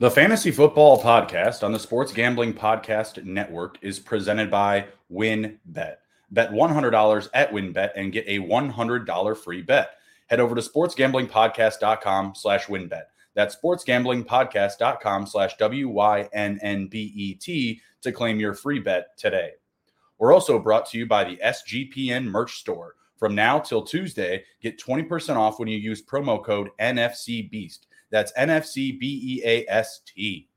The Fantasy Football Podcast on the Sports Gambling Podcast Network is presented by WynnBET. Bet $100 at WynnBET and get a $100 free bet. Head over to sportsgamblingpodcast.com slash wynnbet. That's sportsgamblingpodcast.com slash W-Y-N-N-B-E-T to claim your free bet today. We're also brought to you by the SGPN merch store. From now till Tuesday, get 20% off when you use promo code NFC Beast. That's NFC B E A S T.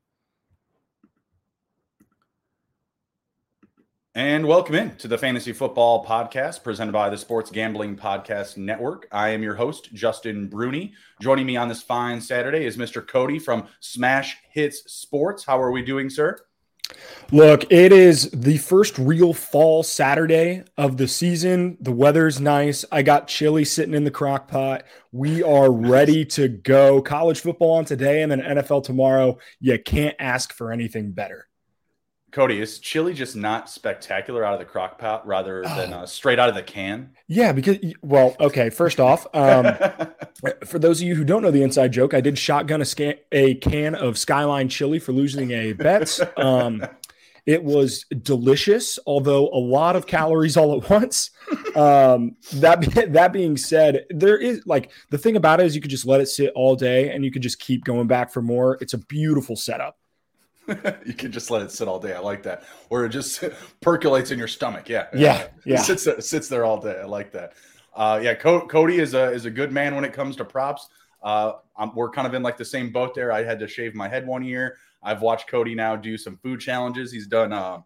And welcome in to the Fantasy Football Podcast presented by the Sports Gambling Podcast Network. I am your host, Justin Bruni. Joining me on this fine Saturday is Mr. Cody from Smash Hits Sports. How are we doing, sir? Look, it is the first real fall Saturday of the season. The weather's nice. I got chili sitting in the crock pot. We are ready to go. College football on today and then NFL tomorrow. You can't ask for anything better. Cody, is chili just not spectacular out of the crock pot rather than uh, straight out of the can? Yeah, because, well, okay, first off, um, for those of you who don't know the inside joke, I did shotgun a, scan, a can of Skyline chili for losing a bet. Um, it was delicious, although a lot of calories all at once. Um, that that being said, there is like the thing about it is you could just let it sit all day and you could just keep going back for more. It's a beautiful setup. you can just let it sit all day. I like that. Or it just percolates in your stomach. Yeah. Yeah. Yeah. It sits, there, sits there all day. I like that. Uh, yeah. Co- Cody is a, is a good man when it comes to props. Uh, we're kind of in like the same boat there. I had to shave my head one year. I've watched Cody now do some food challenges. He's done, uh,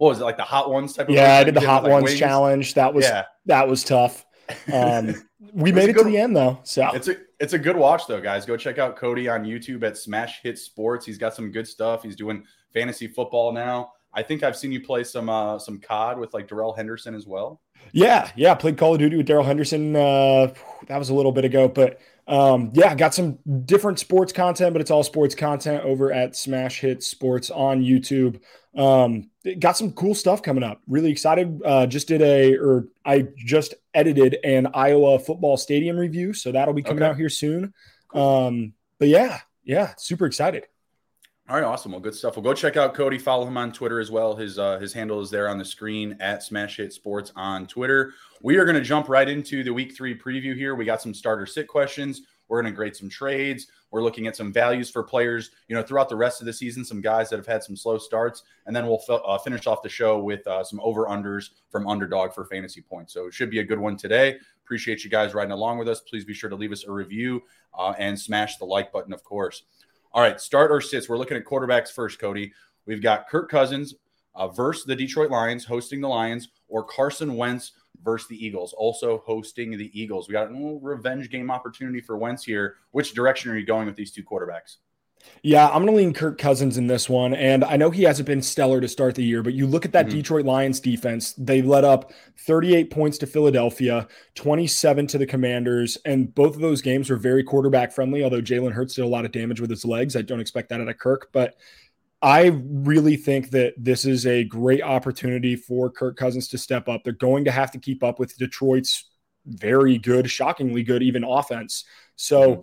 what was it like the hot ones type of yeah i did the hot ones like challenge that was yeah. that was tough um we made it good, to the end though so it's a it's a good watch though, guys. Go check out Cody on YouTube at Smash Hit Sports. He's got some good stuff. He's doing fantasy football now. I think I've seen you play some uh, some COD with like Darrell Henderson as well. Yeah, yeah, played Call of Duty with Darrell Henderson. Uh, that was a little bit ago, but um, yeah, got some different sports content, but it's all sports content over at Smash Hit Sports on YouTube. Um, got some cool stuff coming up. Really excited. Uh, just did a, or I just edited an Iowa football stadium review, so that'll be coming okay. out here soon. Um, but yeah, yeah, super excited. All right, awesome. Well, good stuff. Well, go check out Cody. Follow him on Twitter as well. His uh, his handle is there on the screen at Smash Hit Sports on Twitter. We are going to jump right into the Week Three preview here. We got some starter sit questions. We're going to grade some trades. We're looking at some values for players, you know, throughout the rest of the season, some guys that have had some slow starts. And then we'll uh, finish off the show with uh, some over unders from underdog for fantasy points. So it should be a good one today. Appreciate you guys riding along with us. Please be sure to leave us a review uh, and smash the like button, of course. All right, start or sits. We're looking at quarterbacks first, Cody. We've got Kirk Cousins uh, versus the Detroit Lions, hosting the Lions, or Carson Wentz versus the Eagles, also hosting the Eagles. We got a little revenge game opportunity for Wentz here. Which direction are you going with these two quarterbacks? Yeah, I'm going to lean Kirk Cousins in this one. And I know he hasn't been stellar to start the year, but you look at that mm-hmm. Detroit Lions defense, they let up 38 points to Philadelphia, 27 to the Commanders. And both of those games were very quarterback friendly, although Jalen Hurts did a lot of damage with his legs. I don't expect that out of Kirk. But I really think that this is a great opportunity for Kirk Cousins to step up. They're going to have to keep up with Detroit's very good, shockingly good, even offense. So mm-hmm.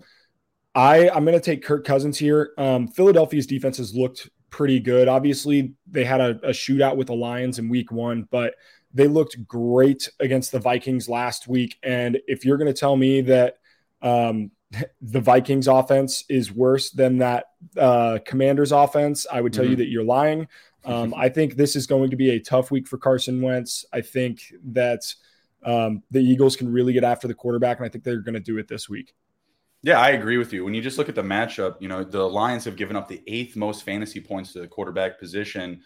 I, I'm going to take Kirk Cousins here. Um, Philadelphia's defense has looked pretty good. Obviously, they had a, a shootout with the Lions in week one, but they looked great against the Vikings last week. And if you're going to tell me that um, the Vikings offense is worse than that uh, Commanders offense, I would tell mm-hmm. you that you're lying. Um, I think this is going to be a tough week for Carson Wentz. I think that um, the Eagles can really get after the quarterback, and I think they're going to do it this week. Yeah, I agree with you. When you just look at the matchup, you know, the Lions have given up the eighth most fantasy points to the quarterback position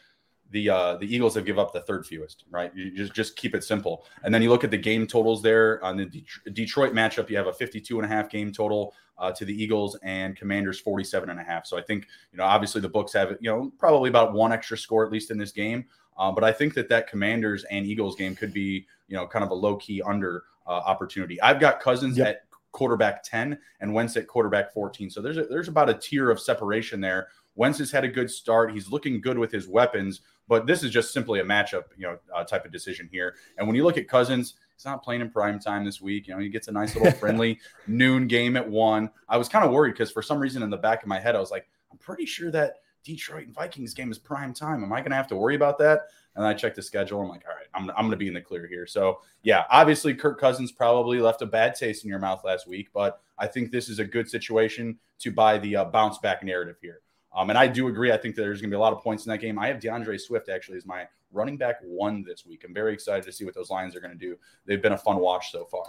the uh, the Eagles have give up the third fewest, right? You just just keep it simple. And then you look at the game totals there on the De- Detroit matchup, you have a 52 and a half game total uh, to the Eagles and Commanders 47 and a half. So I think, you know, obviously the books have, you know, probably about one extra score at least in this game. Uh, but I think that that Commanders and Eagles game could be, you know, kind of a low key under uh, opportunity. I've got Cousins yep. at quarterback 10 and Wentz at quarterback 14. So there's a, there's about a tier of separation there. Wentz has had a good start. He's looking good with his weapons. But this is just simply a matchup, you know, uh, type of decision here. And when you look at Cousins, he's not playing in prime time this week. You know, he gets a nice little friendly noon game at one. I was kind of worried because for some reason in the back of my head, I was like, I'm pretty sure that Detroit and Vikings game is prime time. Am I going to have to worry about that? And I checked the schedule. I'm like, all right, I'm, I'm going to be in the clear here. So, yeah, obviously, Kirk Cousins probably left a bad taste in your mouth last week, but I think this is a good situation to buy the uh, bounce back narrative here. Um, and I do agree. I think there's going to be a lot of points in that game. I have D'Andre Swift actually as my running back one this week. I'm very excited to see what those Lions are going to do. They've been a fun watch so far.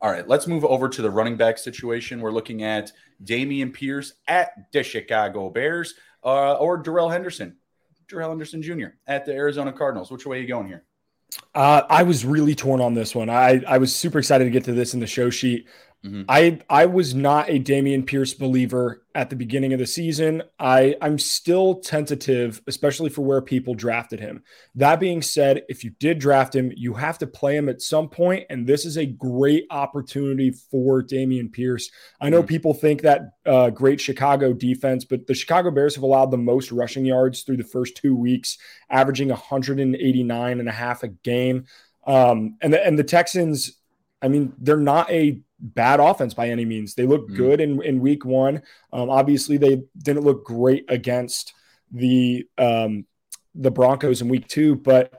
All right, let's move over to the running back situation. We're looking at Dameon Pierce at the Chicago Bears uh, or Darrell Henderson, Darrell Henderson Jr. at the Arizona Cardinals. Which way are you going here? Uh, I was really torn on this one. I, I was super excited to get to this in the show sheet. Mm-hmm. I I was not a Dameon Pierce believer at the beginning of the season. I I'm still tentative, especially for where people drafted him. That being said, if you did draft him, you have to play him at some point, and this is a great opportunity for Dameon Pierce. I know mm-hmm. people think that uh, great Chicago defense, but the Chicago Bears have allowed the most rushing yards through the first two weeks, averaging 189 and a half a game. Um, and the, and the Texans, I mean, they're not a bad offense by any means. They look mm. good in, in week one. Um, obviously, they didn't look great against the um, the Broncos in week two, but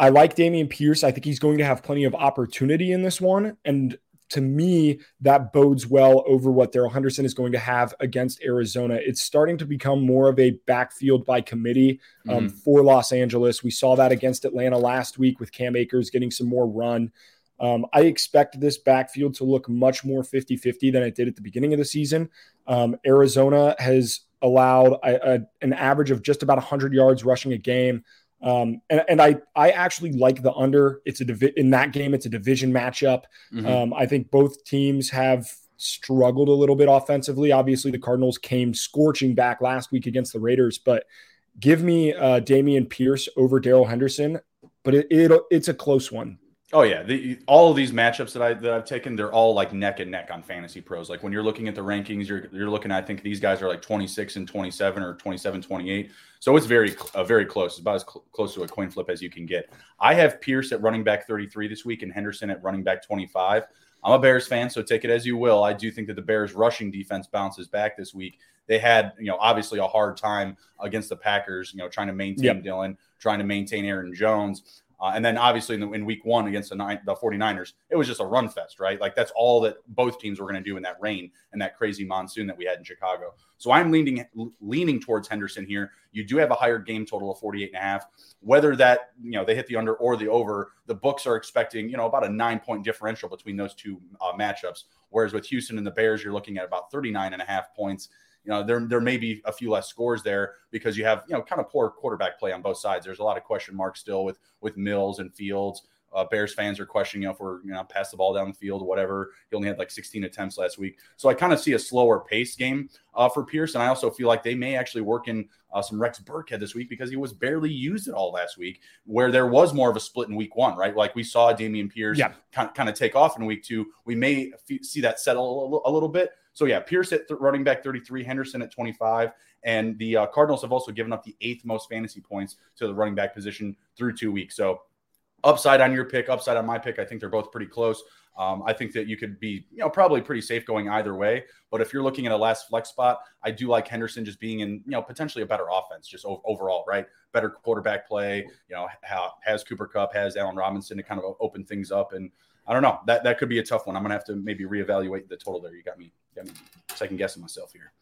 I like Dameon Pierce. I think he's going to have plenty of opportunity in this one. And to me, that bodes well over what Darrell Henderson is going to have against Arizona. It's starting to become more of a backfield by committee um, mm. for Los Angeles. We saw that against Atlanta last week with Cam Akers getting some more run. Um, I expect this backfield to look much more 50 50 than it did at the beginning of the season. Um, Arizona has allowed a, a, an average of just about 100 yards rushing a game. Um, and, and I, I actually like the under. It's a divi- in that game. It's a division matchup. Mm-hmm. Um, I think both teams have struggled a little bit offensively. Obviously, the Cardinals came scorching back last week against the Raiders, but give me uh, Dameon Pierce over Darrell Henderson. But it, it it's a close one. Oh yeah, the, all of these matchups that I that I've taken, they're all like neck and neck on Fantasy Pros. Like when you're looking at the rankings, you're you're looking. At, I think these guys are like 26 and 27 or 27, 28. So it's very uh, very close. It's about as cl- close to a coin flip as you can get. I have Pierce at running back 33 this week and Henderson at running back 25. I'm a Bears fan, so take it as you will. I do think that the Bears rushing defense bounces back this week. They had, you know, obviously a hard time against the Packers, you know, trying to maintain yep. Dillon, trying to maintain Aaron Jones. Uh, and then obviously in, the, in, week one against the, nine, the 49ers, it was just a run fest, right? Like that's all that both teams were going to do in that rain and that crazy monsoon that we had in Chicago. So I'm leaning leaning towards Henderson here. You do have a higher game total of 48 and a half. Whether that, you know, they hit the under or the over, the books are expecting, you know, about a nine point differential between those two uh, matchups. Whereas with Houston and the Bears, you're looking at about 39 and a half points you know, there there may be a few less scores there because you have you know kind of poor quarterback play on both sides. There's a lot of question marks still with with Mills and Fields. Uh, Bears fans are questioning you know, if we're you know pass the ball down the field, whatever. He only had like 16 attempts last week, so I kind of see a slower pace game uh, for Pierce, and I also feel like they may actually work in uh, some Rex Burkhead this week because he was barely used at all last week, where there was more of a split in week one, right? Like we saw Dameon Pierce yeah. kind, kind of take off in week two. We may f- see that settle a little, a little bit. So yeah, Pierce at th- running back 33, Henderson at 25, and the uh, Cardinals have also given up the eighth most fantasy points to the running back position through two weeks. So upside on your pick, upside on my pick. I think they're both pretty close. Um, I think that you could be, you know, probably pretty safe going either way. But if you're looking at a last flex spot, I do like Henderson just being in, you know, potentially a better offense, just overall, right? Better quarterback play. You know, has Cooper Kupp, has Allen Robinson to kind of open things up, and I don't know. That that could be a tough one. I'm gonna have to maybe reevaluate the total there. You got me, got me second guessing myself here.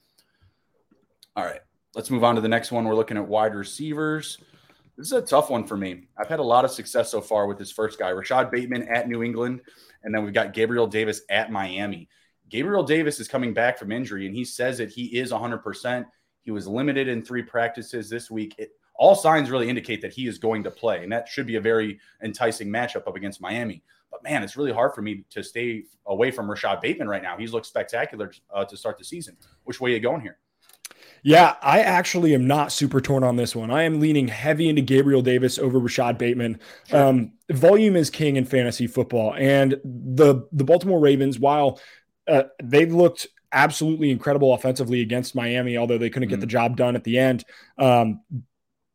All right, let's move on to the next one. We're looking at wide receivers. This is a tough one for me. I've had a lot of success so far with this first guy, Rashad Bateman at New England, and then we've got Gabriel Davis at Miami. Gabriel Davis is coming back from injury, and he says that he is 100%. He was limited in three practices this week. It, all signs really indicate that he is going to play, and that should be a very enticing matchup up against Miami. But man, it's really hard for me to stay away from Rashad Bateman right now. He's looked spectacular uh, to start the season. Which way are you going here? Yeah, I actually am not super torn on this one. I am leaning heavy into Gabriel Davis over Rashad Bateman. Sure. Um, volume is king in fantasy football, and the the Baltimore Ravens, while uh, they looked absolutely incredible offensively against Miami, although they couldn't mm-hmm. get the job done at the end. Um,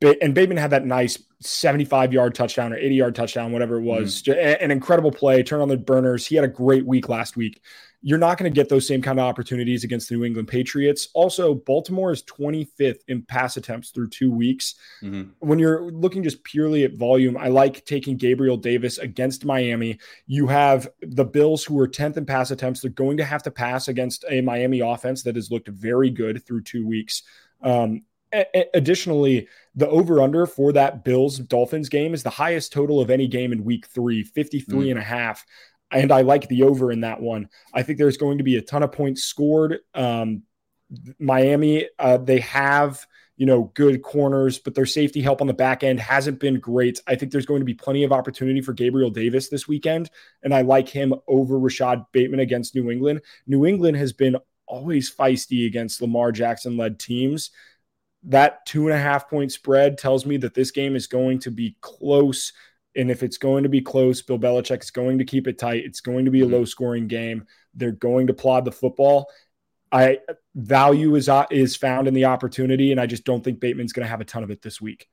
and Bateman had that nice 75 yard touchdown or 80 yard touchdown, whatever it was. Mm-hmm. An incredible play, turn on the burners. He had a great week last week. you're not going to get those same kind of opportunities against the New England Patriots. Also, Baltimore is 25th in pass attempts through two weeks. Mm-hmm. When you're looking just purely at volume, I like taking Gabriel Davis against Miami. You have the Bills, who are 10th in pass attempts. They're going to have to pass against a Miami offense that has looked very good through two weeks. Um, additionally, the over under for that Bills Dolphins game is the highest total of any game in week three, 53 mm. and a half and I like the over in that one. I think there's going to be a ton of points scored. Um, Miami, uh, they have you know good corners, but their safety help on the back end hasn't been great. I think there's going to be plenty of opportunity for Gabriel Davis this weekend, and I like him over Rashad Bateman against New England. New England has been always feisty against Lamar Jackson led teams. That two and a half point spread tells me that this game is going to be close and if it's going to be close, Bill Belichick is going to keep it tight. It's going to be a mm-hmm. low scoring game. They're going to plod the football. I value is uh, is found in the opportunity, and I just don't think Bateman's going to have a ton of it this week.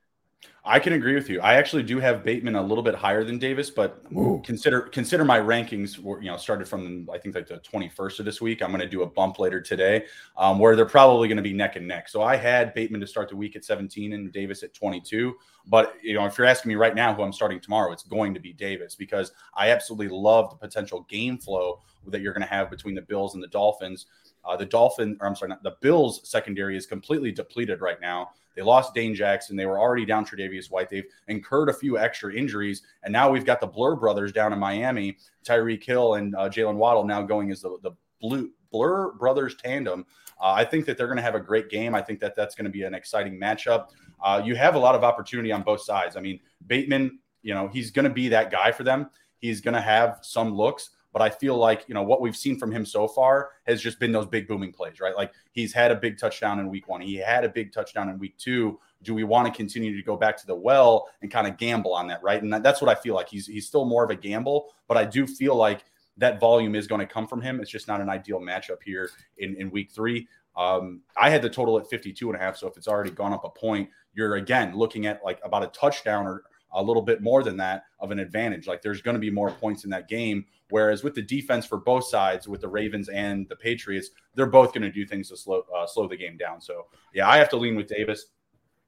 I can agree with you. I actually do have Bateman a little bit higher than Davis, but Ooh. consider consider my rankings. Were, you know, started from I think like the twenty first of this week. I'm going to do a bump later today, um, where they're probably going to be neck and neck. So I had Bateman to start the week at 17 and Davis at 22. But you know, if you're asking me right now who I'm starting tomorrow, it's going to be Davis because I absolutely love the potential game flow that you're going to have between the Bills and the Dolphins. Uh, the Dolphin, or I'm sorry, not, the Bills secondary is completely depleted right now. They lost Dane Jackson. They were already down Tre'Davious White. They've incurred a few extra injuries, and now we've got the Blur brothers down in Miami, Tyreek Hill and uh, Jaylen Waddle now going as the the blue Blur brothers tandem. Uh, I think that they're going to have a great game. I think that that's going to be an exciting matchup. Uh, you have a lot of opportunity on both sides. I mean, Bateman, you know, he's going to be that guy for them. He's going to have some looks, but I feel like, you know, what we've seen from him so far has just been those big booming plays, right? Like he's had a big touchdown in week one. He had a big touchdown in week two. Do we want to continue to go back to the well and kind of gamble on that, right? And that's what I feel like. He's he's still more of a gamble, but I do feel like that volume is going to come from him. It's just not an ideal matchup here in, in week three. Um, I had the total at 52 and a half. So if it's already gone up a point, you're again looking at like about a touchdown or a little bit more than that of an advantage. Like there's going to be more points in that game. Whereas with the defense for both sides, with the Ravens and the Patriots, they're both going to do things to slow uh, slow the game down. So yeah, I have to lean with Davis.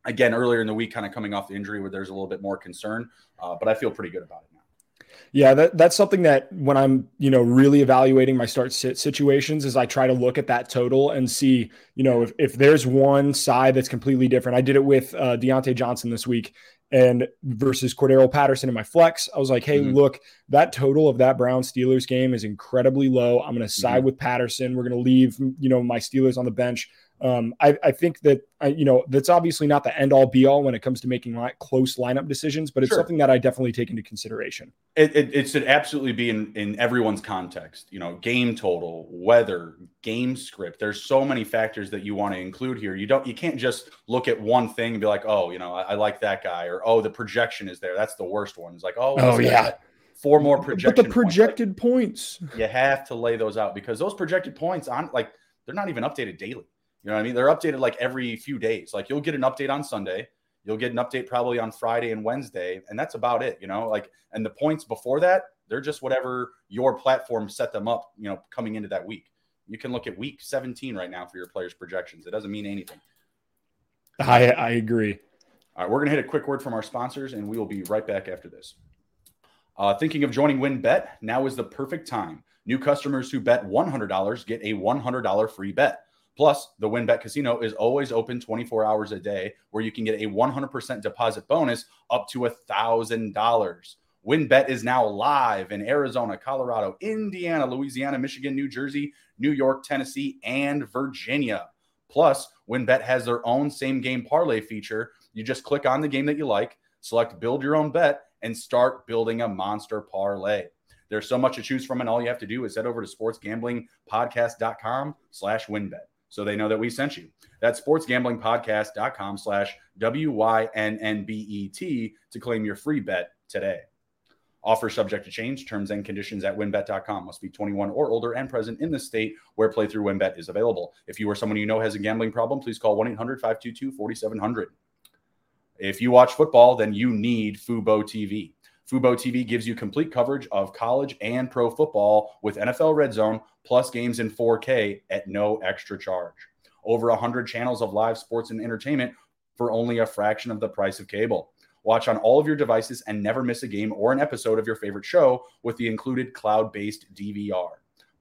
Again, earlier in the week, kind of coming off the injury where there's a little bit more concern, uh, but I feel pretty good about it now. Yeah, that, that's something that when I'm, you know, really evaluating my start sit situations is I try to look at that total and see, you know, if, if there's one side that's completely different. I did it with uh, Diontae Johnson this week and versus Cordarrelle Patterson in my flex. I was like, hey, mm-hmm. look, that total of that Brown Steelers game is incredibly low. I'm going to side mm-hmm. with Patterson. We're going to leave, you know, my Steelers on the bench. Um, I, I, think that you know that's obviously not the end all be all when it comes to making li- close lineup decisions, but it's sure. something that I definitely take into consideration. It, it, it, should absolutely be in in everyone's context. You know, game total, weather, game script. There's so many factors that you want to include here. You don't you can't just look at one thing and be like, oh, you know, I, I like that guy, or oh, the projection is there. That's the worst one. It's like, oh, oh yeah. Four more projection. But the projected points, points, you have to lay those out because those projected points on like they're not even updated daily. You know what I mean? They're updated like every few days. Like you'll get an update on Sunday, you'll get an update probably on Friday and Wednesday, and that's about it. You know, like and the points before that, they're just whatever your platform set them up. You know, coming into that week, you can look at week 17 right now for your players' projections. It doesn't mean anything. I I agree. All right, we're gonna hit a quick word from our sponsors, and we will be right back after this. Uh, thinking of joining WynnBET? Now is the perfect time. New customers who bet $100 get a $100 free bet. Plus, the WynnBET Casino is always open 24 hours a day, where you can get a 100% deposit bonus up to $1,000. WynnBET is now live in Arizona, Colorado, Indiana, Louisiana, Michigan, New Jersey, New York, Tennessee, and Virginia. Plus, WynnBET has their own same game parlay feature. You just click on the game that you like, select build your own bet, and start building a monster parlay. There's so much to choose from, and all you have to do is head over to sportsgamblingpodcast.com slash wynnbet so they know that we sent you. That's sportsgamblingpodcast.com slash W-Y-N-N-B-E-T to claim your free bet today. Offer subject to change. Terms and conditions at wynnbet.com. Must be 21 or older and present in the state where playthrough wynnbet is available. If you or someone you know has a gambling problem, please call 1-800-522-4700. If you watch football, then you need Fubo TV. Fubo TV gives you complete coverage of college and pro football with NFL Red Zone, plus games in 4K at no extra charge. Over 100 channels of live sports and entertainment for only a fraction of the price of cable. Watch on all of your devices and never miss a game or an episode of your favorite show with the included cloud based DVR.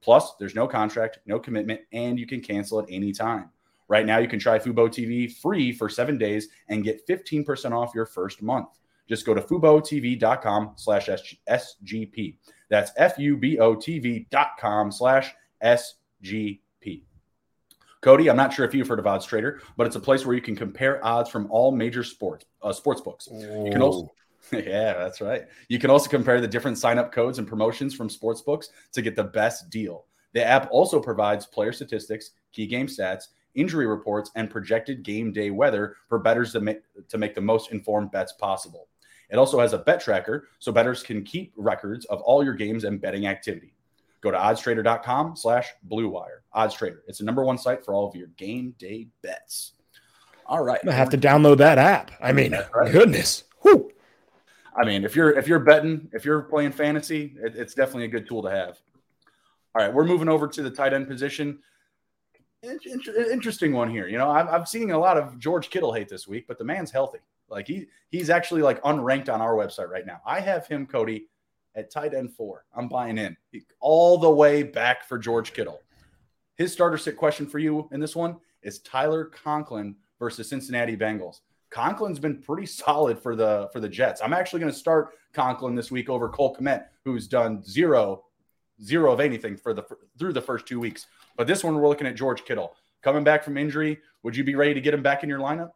Plus, there's no contract, no commitment, and you can cancel at any time. Right now, you can try Fubo TV free for seven days and get 15% off your first month. Just go to FuboTV.com slash SGP. That's F-U-B-O-TV dot com slash SGP. Cody, I'm not sure if you've heard of Odds Trader, but it's a place where you can compare odds from all major sports uh, sports books. You can also yeah, that's right. You can also compare the different sign up codes and promotions from sports books to get the best deal. The app also provides player statistics, key game stats, injury reports, and projected game day weather for bettors to make, to make the most informed bets possible. It also has a bet tracker so bettors can keep records of all your games and betting activity. Go to oddstrader.com slash blue wire. OddsTrader. It's the number one site for all of your game day bets. All right. I have to download that app. I mean, right. goodness. Whew. I mean, if you're if you're betting, if you're playing fantasy, it, it's definitely a good tool to have. All right, we're moving over to the tight end position. Interesting one here. You know, I'm, I'm seeing a lot of George Kittle hate this week, but the man's healthy. Like he he's actually like unranked on our website right now. I have him, Cody, at tight end four. I'm buying in all the way back for George Kittle. His starter sit question for you in this one is Tyler Conklin versus Cincinnati Bengals. Conklin's been pretty solid for the for the Jets. I'm actually going to start Conklin this week over Cole Kmet, who's done zero zero of anything for the through the first two weeks. But this one we're looking at George Kittle coming back from injury. Would you be ready to get him back in your lineup?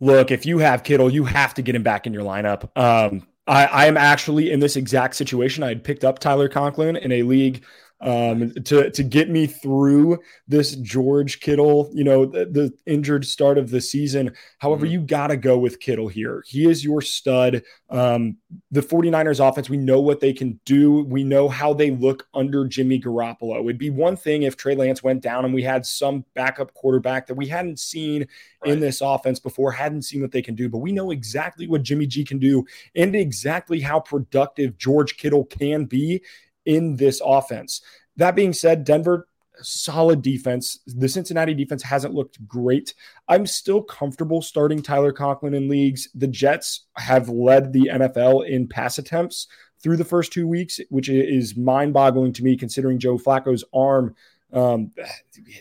Look, if you have Kittle, you have to get him back in your lineup. Um, I, I am actually in this exact situation. I had picked up Tyler Conklin in a league um, to to get me through this George Kittle, you know, the, the injured start of the season. However, mm-hmm. you got to go with Kittle here. He is your stud. Um, the 49ers offense, we know what they can do. We know how they look under Jimmy Garoppolo. It'd be one thing if Trey Lance went down and we had some backup quarterback that we hadn't seen right. in this offense before, hadn't seen what they can do, but we know exactly what Jimmy G can do and exactly how productive George Kittle can be in this offense. That being said, Denver solid defense. The Cincinnati defense hasn't looked great. I'm still comfortable starting Tyler Conklin in leagues. The Jets have led the NFL in pass attempts through the first two weeks, which is mind boggling to me considering Joe Flacco's arm. Um,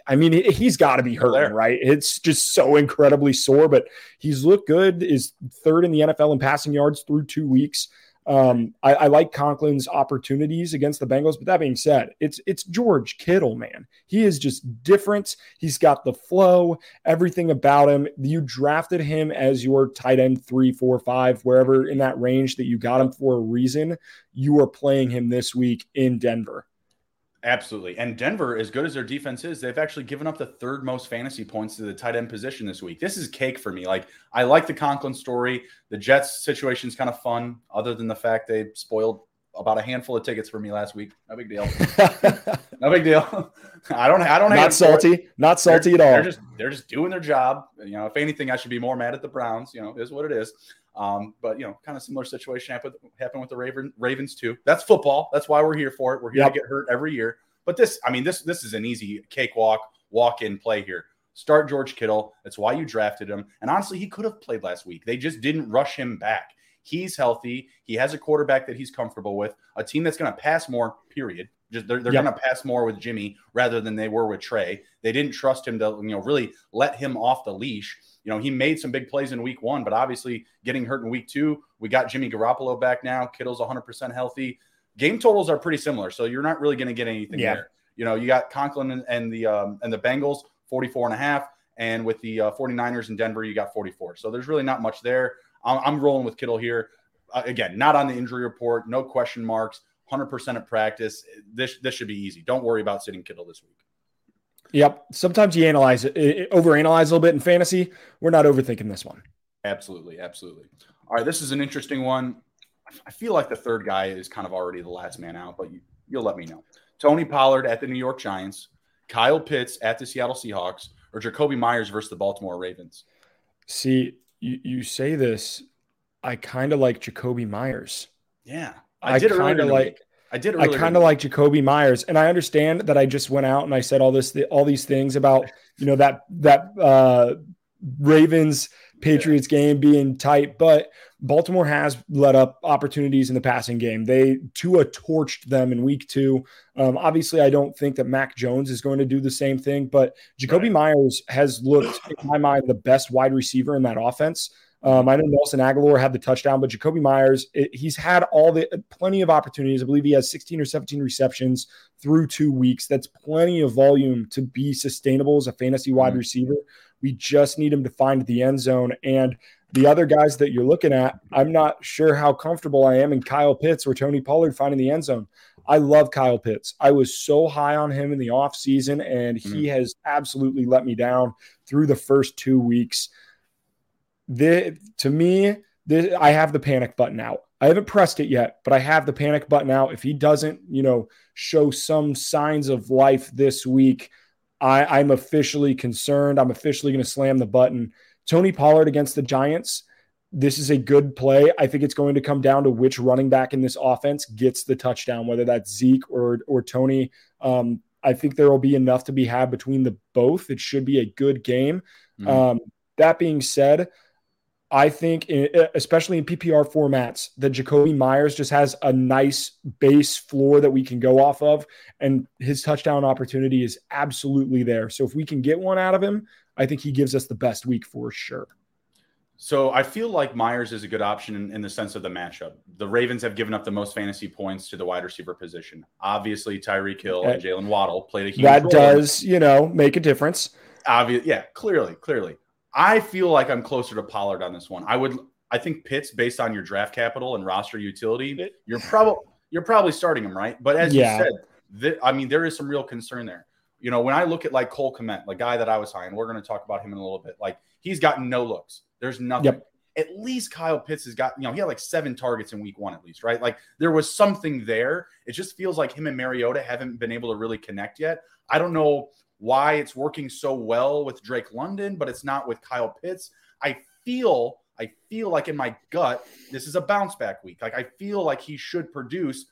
I mean, he's got to be hurt, right? It's just so incredibly sore, but he's looked good, is third in the NFL in passing yards through two weeks. Um, I, I, like Conklin's opportunities against the Bengals, but that being said, it's it's George Kittle, man. He is just different. He's got the flow, everything about him. You drafted him as your tight end three, four, five, wherever in that range that you got him for a reason. You are playing him this week in Denver. Absolutely. And Denver, as good as their defense is, they've actually given up the third most fantasy points to the tight end position this week. This is cake for me. Like, I like the Conklin story. The Jets situation is kind of fun, other than the fact they spoiled about a handful of tickets for me last week. No big deal. no big deal. I don't. I don't. Not salty. Not salty they're, at all. They're just. They're just doing their job. You know, if anything, I should be more mad at the Browns. You know, is what it is. Um, but you know, kind of similar situation happened happened with the Raven, Ravens too. That's football. That's why we're here for it. We're here yep. to get hurt every year. But this, I mean, this this is an easy cakewalk, walk in play here. Start George Kittle. That's why you drafted him. And honestly, he could have played last week. They just didn't rush him back. He's healthy. He has a quarterback that he's comfortable with. A team that's going to pass more. Period. Just they're, they're yep. going to pass more with Jimmy rather than they were with Trey. They didn't trust him to you know really let him off the leash. You know, he made some big plays in week one, but obviously getting hurt in week two. We got Jimmy Garoppolo back now. Kittle's 100% healthy. Game totals are pretty similar, so you're not really going to get anything yeah. there. You know, you got Conklin and, and the um, and the Bengals 44 and a half, and with the uh, 49ers in Denver, you got 44. So there's really not much there. I'm, I'm rolling with Kittle here. Uh, again, not on the injury report, no question marks, 100% at practice. This this should be easy. Don't worry about sitting Kittle this week. Yep. Sometimes you analyze it, overanalyze a little bit in fantasy. We're not overthinking this one. Absolutely, absolutely. All right, this is an interesting one. I feel like the third guy is kind of already the last man out, but you, you'll let me know. Tony Pollard at the New York Giants, Kyle Pitts at the Seattle Seahawks, or Jakobi Meyers versus the Baltimore Ravens. See, you, you say this, I kind of like Jakobi Meyers. Yeah, I, I kind of like. I did. I kind of like Jakobi Meyers, and I understand that I just went out and I said all this, all these things about you know that that uh, Ravens Patriots game being tight, but Baltimore has let up opportunities in the passing game. They Tua torched them in week two. Um, obviously, I don't think that Mac Jones is going to do the same thing, but Jakobi. Meyers has looked, in my mind, the best wide receiver in that offense. Um, I know Nelson Agholor had the touchdown, but Jakobi Meyers, it, he's had all the plenty of opportunities. I believe he has 16 or 17 receptions through two weeks. That's plenty of volume to be sustainable as a fantasy wide mm-hmm. receiver. We just need him to find the end zone. And the other guys that you're looking at, I'm not sure how comfortable I am in Kyle Pitts or Tony Pollard finding the end zone. I love Kyle Pitts. I was so high on him in the offseason, and he mm-hmm. has absolutely let me down through the first two weeks the, to me, the, I have the panic button out. I haven't pressed it yet, but I have the panic button out. If he doesn't, you know, show some signs of life this week, I, I'm officially concerned. I'm officially going to slam the button. Tony Pollard against the Giants. This is a good play. I think it's going to come down to which running back in this offense gets the touchdown, whether that's Zeke or or Tony. Um, I think there will be enough to be had between the both. It should be a good game. Mm-hmm. Um, that being said, I think, eh, eh, especially in PPR formats, that Jakobi Meyers just has a nice base floor that we can go off of, and his touchdown opportunity is absolutely there. So if we can get one out of him, I think he gives us the best week for sure. So I feel like Meyers is a good option in, in, the sense of the matchup. The Ravens have given up the most fantasy points to the wide receiver position. Obviously, Tyreek Hill and Jaylen Waddle played a huge that role. does, you know, make a difference. Obvious, yeah, clearly, clearly. I feel like I'm closer to Pollard on this one. I would I think Pitts, based on your draft capital and roster utility, you're probably you're probably starting him, right? But as yeah. you said, th- I mean, there is some real concern there. You know, when I look at like Cole Kmet, the guy that I was high, and we're going to talk about him in a little bit, like he's gotten no looks. There's nothing. Yep. At least Kyle Pitts has got, you know, he had like seven targets in week one, at least, right? Like there was something there. It just feels like him and Mariota haven't been able to really connect yet. I don't know why it's working so well with Drake London, but it's not with Kyle Pitts. I feel, I feel like in my gut, this is a bounce back week. Like I feel like he should produce,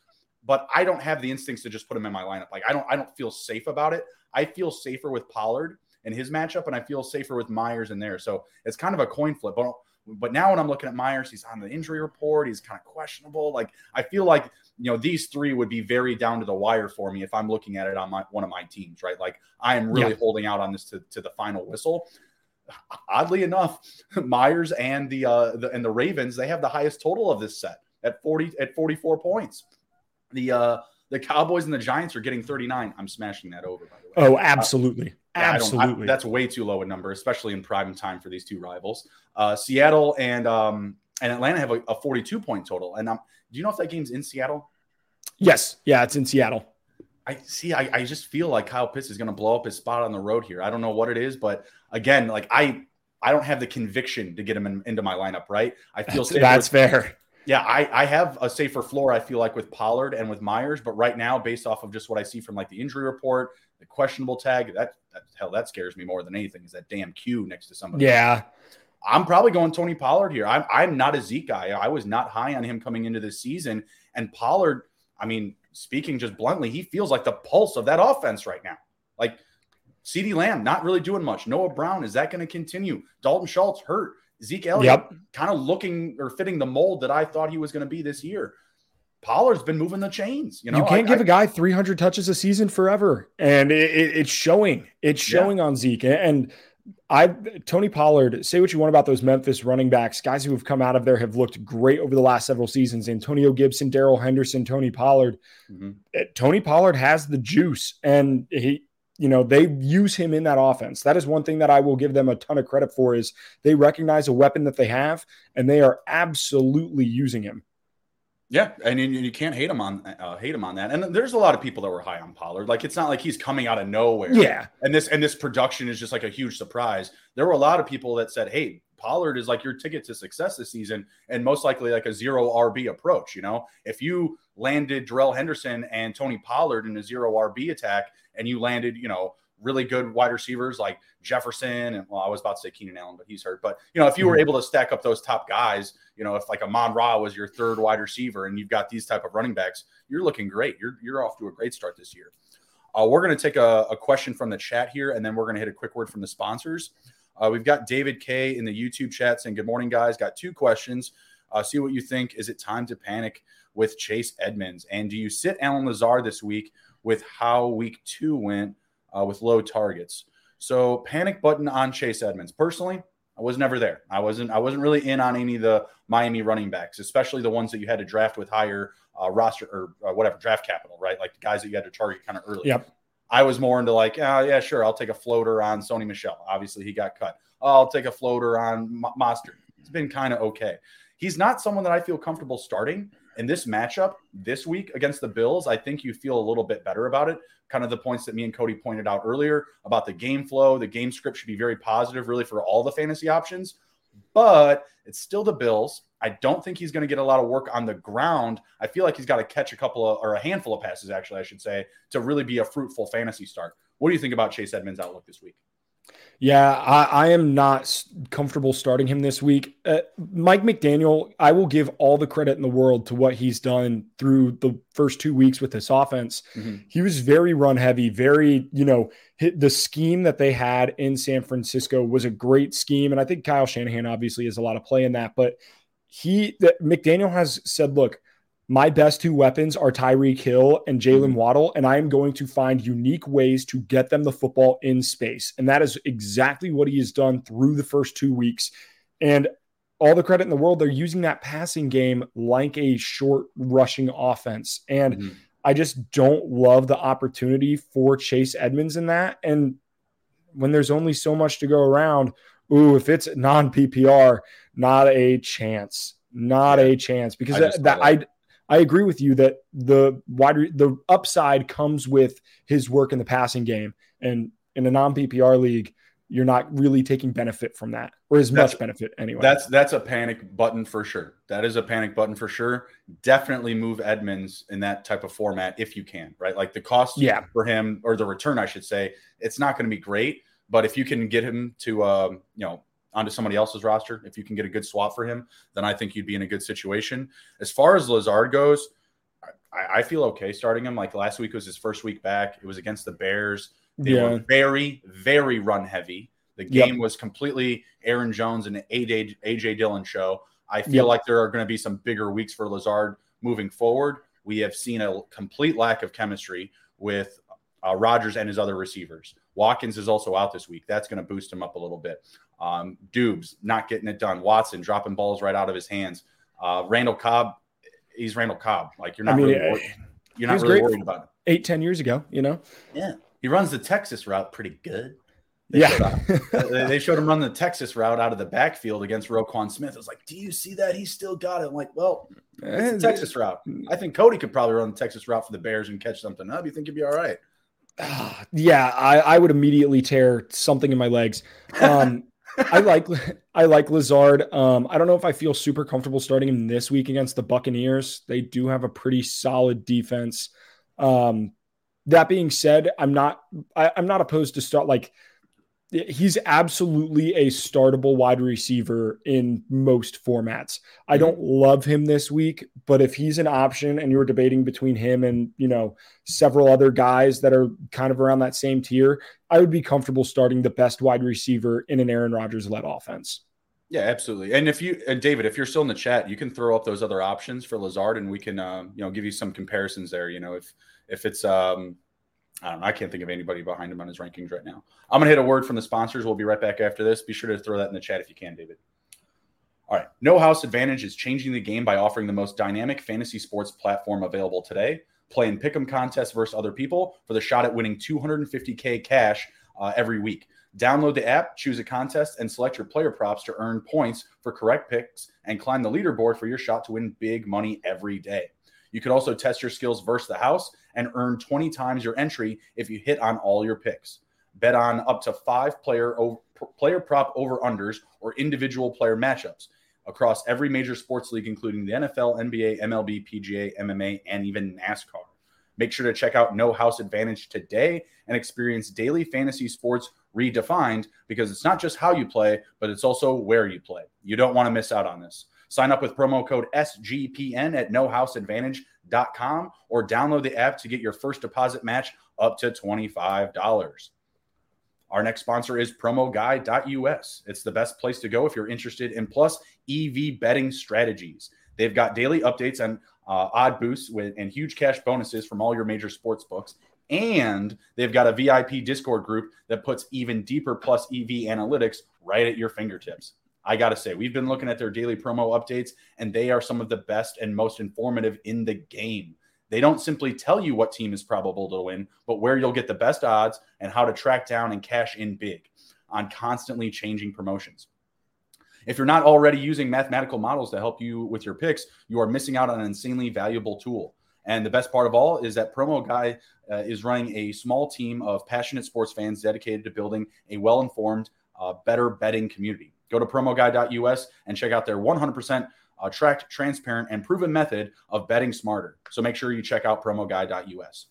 but I don't have the instincts to just put him in my lineup. Like I don't, I don't feel safe about it. I feel safer with Pollard in his matchup, and I feel safer with Meyers in there. So it's kind of a coin flip. But but now when I'm looking at Meyers, he's on the injury report. He's kind of questionable. Like I feel like you know these three would be very down to the wire for me if I'm looking at it on my one of my teams, right? Like I am really yeah. holding out on this to, to the final whistle. Oddly enough, Meyers and the uh the, and the Ravens they have the highest total of this set at 40 at 44 points. The uh the Cowboys and the Giants are getting 39. I'm smashing that over, by the way. Oh, absolutely. Uh, absolutely. I, that's way too low a number, especially in prime time for these two rivals. Uh, Seattle and um, and Atlanta have a, a 42 point total. And um, do you know if that game's in Seattle? Yes. Yeah, it's in Seattle. I see. I, I just feel like Kyle Pitts is going to blow up his spot on the road here. I don't know what it is, but again, like I, I don't have the conviction to get him in, into my lineup. Right? I feel that's, that's fair. Yeah, I, I have a safer floor. I feel like with Pollard and with Meyers, but right now, based off of just what I see from like the injury report, the questionable tag, that, that hell that scares me more than anything. Is that damn Q next to somebody? Yeah. I'm probably going Tony Pollard here. I'm I'm not a Zeke guy. I was not high on him coming into this season, and Pollard. I mean, speaking just bluntly, he feels like the pulse of that offense right now. Like CeeDee Lamb, not really doing much. Noah Brown, is that going to continue? Dalton Schultz hurt. Zeke Elliott, yep. kind of looking or fitting the mold that I thought he was going to be this year. Pollard's been moving the chains. You know, you can't I, give I, a guy 300 touches a season forever, and it, it, it's showing. It's showing yeah. on Zeke. And I Tony Pollard, say what you want about those Memphis running backs, guys who have come out of there have looked great over the last several seasons. Antonio Gibson, Darrell Henderson, Tony Pollard. Mm-hmm. Eh, Tony Pollard has the juice, and he, you know, they use him in that offense. That is one thing that I will give them a ton of credit for is they recognize a weapon that they have, and they are absolutely using him. Yeah, and you, you can't hate him on uh, hate him on that. And there's a lot of people that were high on Pollard. Like it's not like he's coming out of nowhere. Yeah. And this and this production is just like a huge surprise. There were a lot of people that said, "Hey, Pollard is like your ticket to success this season, and most likely like a zero RB approach." You know, if you landed Darrell Henderson and Tony Pollard in a zero RB attack, and you landed, you know, really good wide receivers like Jefferson and well, I was about to say Keenan Allen, but he's hurt. But you know, if you were mm-hmm. able to stack up those top guys, you know, if like Amon Ra was your third wide receiver and you've got these type of running backs, you're looking great. You're you're off to a great start this year. Uh, we're going to take a, a, question from the chat here, and then we're going to hit a quick word from the sponsors. Uh, we've got David K in the YouTube chat saying, "Good morning, guys. Got two questions. Uh, see what you think. Is it time to panic with Chase Edmonds? And do you sit Allen Lazard this week with how Week Two went uh, with low targets?" So, panic button on Chase Edmonds. Personally, I was never there. I wasn't. I wasn't really in on any of the Miami running backs, especially the ones that you had to draft with higher uh, roster or uh, whatever draft capital, right? Like the guys that you had to target kind of early. Yep. I was more into like, oh, yeah, sure, I'll take a floater on Sony Michel. Obviously, he got cut. Oh, I'll take a floater on M- Mostert. It's been kind of okay. He's not someone that I feel comfortable starting. In this matchup this week against the Bills, I think you feel a little bit better about it. Kind of the points that me and Cody pointed out earlier about the game flow. The game script should be very positive, really, for all the fantasy options. But it's still the Bills. I don't think he's going to get a lot of work on the ground. I feel like he's got to catch a couple of, or a handful of passes, actually, I should say, to really be a fruitful fantasy start. What do you think about Chase Edmonds' outlook this week? Yeah, I, I, am not comfortable starting him this week. Uh, Mike McDaniel, I will give all the credit in the world to what he's done through the first two weeks with this offense. Mm-hmm. He was very run heavy, very, you know, the scheme that they had in San Francisco was a great scheme. And I think Kyle Shanahan obviously has a lot of play in that. But he, that McDaniel has said, look, my best two weapons are Tyreek Hill and Jaylen mm-hmm. Waddle, and I am going to find unique ways to get them the football in space. And that is exactly what he has done through the first two weeks. And all the credit in the world, they're using that passing game like a short rushing offense. And mm-hmm. I just don't love the opportunity for Chase Edmonds in that. And when there's only so much to go around, ooh, if it's non PPR, not a chance. Not yeah. a chance because I that, that I I agree with you that the wide the upside comes with his work in the passing game, and in a non PPR league, you're not really taking benefit from that, or as that's, much benefit anyway. That's that's a panic button for sure. That is a panic button for sure. Definitely move Edmonds in that type of format if you can, right? Like the cost yeah. for him or the return, I should say, it's not going to be great. But if you can get him to, um, you know, onto somebody else's roster. If you can get a good swap for him, then I think you'd be in a good situation. As far as Lazard goes, I, I feel okay starting him. Like last week was his first week back. It was against the Bears. They yeah. were very, very run heavy. The game yep. was completely Aaron Jones and AJ, AJ Dillon show. I feel yep. like there are going to be some bigger weeks for Lazard moving forward. We have seen a complete lack of chemistry with uh, Rodgers and his other receivers. Watkins is also out this week. That's going to boost him up a little bit. Um, Doubs not getting it done. Watson dropping balls right out of his hands. Uh, Randall Cobb, he's Randall Cobb. Like you're not I mean, really worried, you're not really worried about him. Eight ten years ago, you know. Yeah, he runs the Texas route pretty good. They yeah, showed they showed him run the Texas route out of the backfield against Roquan Smith. I was like, "Do you see that? He still got it." I'm like, "Well, it's the Texas route. I think Cody could probably run the Texas route for the Bears and catch something up. You think he'd be all right?" Yeah, I, I would immediately tear something in my legs. Um, I like I like Lazard. Um, I don't know if I feel super comfortable starting him this week against the Buccaneers. They do have a pretty solid defense. Um, that being said, I'm not I, I'm not opposed to start like he's absolutely a startable wide receiver in most formats. I mm-hmm. don't love him this week, but if he's an option and you're debating between him and, you know, several other guys that are kind of around that same tier, I would be comfortable starting the best wide receiver in an Aaron Rodgers led offense. Yeah, absolutely. And if you and David, if you're still in the chat, you can throw up those other options for Lazard and we can um, you know, give you some comparisons there, you know, if if it's um I don't know. I can't think of anybody behind him on his rankings right now. I'm going to hit a word from the sponsors. We'll be right back after this. Be sure to throw that in the chat if you can, David. All right. No House Advantage is changing the game by offering the most dynamic fantasy sports platform available today. Play in pick'em contests versus other people for the shot at winning 250K cash uh, every week. Download the app, choose a contest, and select your player props to earn points for correct picks and climb the leaderboard for your shot to win big money every day. You could also test your skills versus the house and earn 20 times your entry if you hit on all your picks. Bet on up to five player over, player prop over unders or individual player matchups across every major sports league, including the NFL, NBA, MLB, PGA, MMA, and even NASCAR. Make sure to check out No House Advantage today and experience daily fantasy sports redefined because it's not just how you play, but it's also where you play. You don't want to miss out on this. Sign up with promo code SGPN at nohouseadvantage.com or download the app to get your first deposit match up to $25. Our next sponsor is promoguy.us. It's the best place to go if you're interested in plus EV betting strategies. They've got daily updates and uh, odd boosts with, and huge cash bonuses from all your major sports books. And they've got a VIP Discord group that puts even deeper plus EV analytics right at your fingertips. I got to say, we've been looking at their daily promo updates, and they are some of the best and most informative in the game. They don't simply tell you what team is probable to win, but where you'll get the best odds and how to track down and cash in big on constantly changing promotions. If you're not already using mathematical models to help you with your picks, you are missing out on an insanely valuable tool. And the best part of all is that Promo Guy uh, is running a small team of passionate sports fans dedicated to building a well informed, uh, better betting community. Go to promoguy.us and check out their 100% uh, tracked, transparent, and proven method of betting smarter. So make sure you check out promoguy.us.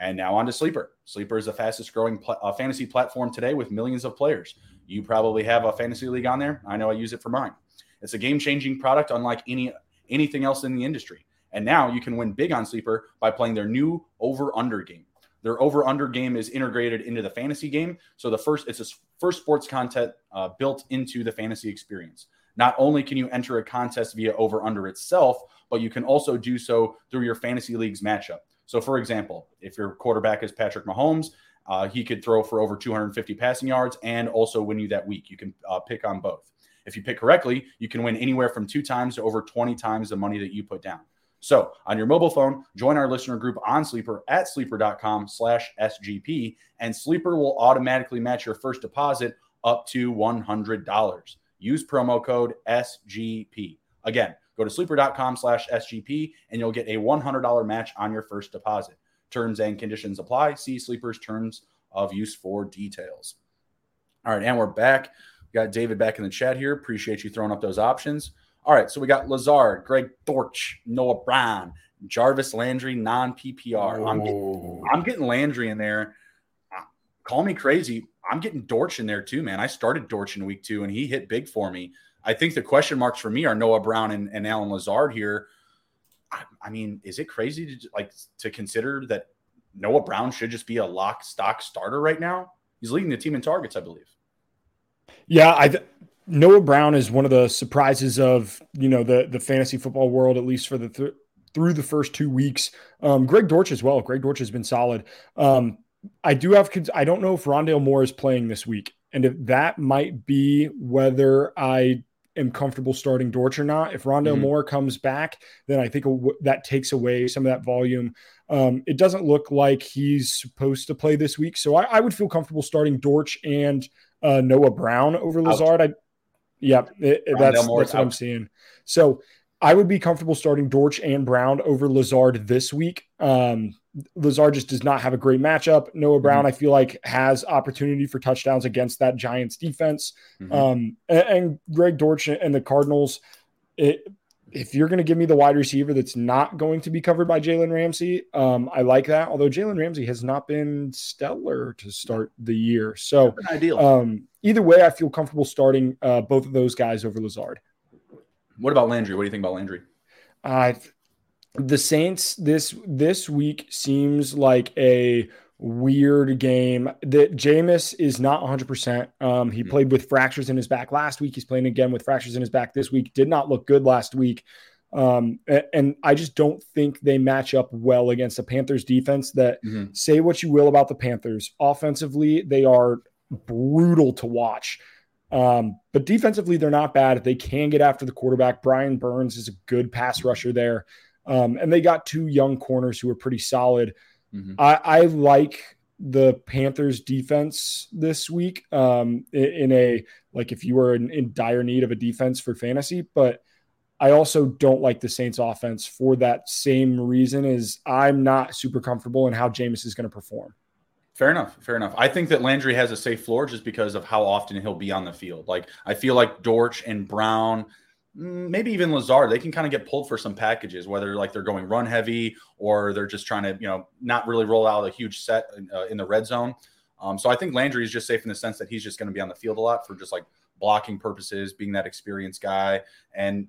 And now on to Sleeper. Sleeper is the fastest growing pl- uh, fantasy platform today with millions of players. You probably have a fantasy league on there. I know I use it for mine. It's a game changing product unlike any anything else in the industry. And now you can win big on Sleeper by playing their new over under game. Their over under game is integrated into the fantasy game. So the first, it's a first sports content uh, built into the fantasy experience. Not only can you enter a contest via over under itself, but you can also do so through your fantasy league's matchup. So, for example, if your quarterback is Patrick Mahomes, uh, he could throw for over 250 passing yards and also win you that week. You can uh, pick on both. If you pick correctly, you can win anywhere from two times to over 20 times the money that you put down. So on your mobile phone, join our listener group on Sleeper at sleeper.com slash SGP, and Sleeper will automatically match your first deposit up to $100. Use promo code SGP. Again, go to sleeper.com slash SGP, and you'll get a $100 match on your first deposit. Terms and conditions apply. See Sleeper's terms of use for details. All right, and we're back. We got David back in the chat here. Appreciate you throwing up those options. All right, so we got Lazard, Greg Dortch, Noah Brown, Jarvis Landry, non PPR. I'm getting, I'm getting Landry in there. Uh, call me crazy. I'm getting Dortch in there too, man. I started Dortch in week two and he hit big for me. I think the question marks for me are Noah Brown and, and Allen Lazard here. I, I, mean, is it crazy to like to consider that Noah Brown should just be a lock stock starter right now? He's leading the team in targets, I believe. Yeah, I Noah Brown is one of the surprises of you know the the fantasy football world, at least for the th- through the first two weeks. Um, Greg Dortch as well. Greg Dortch has been solid. Um, I do have. I don't know if Rondale Moore is playing this week, and if that might be whether I am comfortable starting Dortch or not. If Rondale mm-hmm. Moore comes back, then I think that takes away some of that volume. Um, it doesn't look like he's supposed to play this week, so I, I would feel comfortable starting Dortch and uh, Noah Brown over Lazard. I yeah, it, it, that's, that's what I'm seeing. So I would be comfortable starting Dortch and Brown over Lazard this week. Um, Lazard just does not have a great matchup. Noah Brown, mm-hmm. I feel like, has opportunity for touchdowns against that Giants defense. Mm-hmm. Um, and, and, Greg Dortch and the Cardinals, it, if you're going to give me the wide receiver that's not going to be covered by Jalen Ramsey, um, I like that. Although Jalen Ramsey has not been stellar to start the year, so ideal. Um, either way, I feel comfortable starting uh, both of those guys over Lazard. What about Landry? What do you think about Landry? Uh, the Saints this this week seems like a weird game. That Jameis is not 100%. Um, he played with fractures in his back last week. He's playing again with fractures in his back this week. Did not look good last week. Um, and I just don't think they match up well against the Panthers defense. That mm-hmm. say what you will about the Panthers, offensively, they are brutal to watch. Um, but defensively, they're not bad. They can get after the quarterback. Brian Burns is a good pass rusher there. Um, and they got two young corners who are pretty solid. Mm-hmm. I, I, like the Panthers defense this week um, in, in, a like if you were in, in dire need of a defense for fantasy, but I also don't like the Saints offense for that same reason is I'm not super comfortable in how Jameis is going to perform. Fair enough. Fair enough. I think that Landry has a safe floor just because of how often he'll be on the field. Like I feel like Dortch and Brown, maybe even Lazard, they can kind of get pulled for some packages, whether like they're going run heavy or they're just trying to, you know, not really roll out a huge set in, uh, in the red zone. Um, so I think Landry is just safe in the sense that he's just going to be on the field a lot for just like blocking purposes, being that experienced guy. And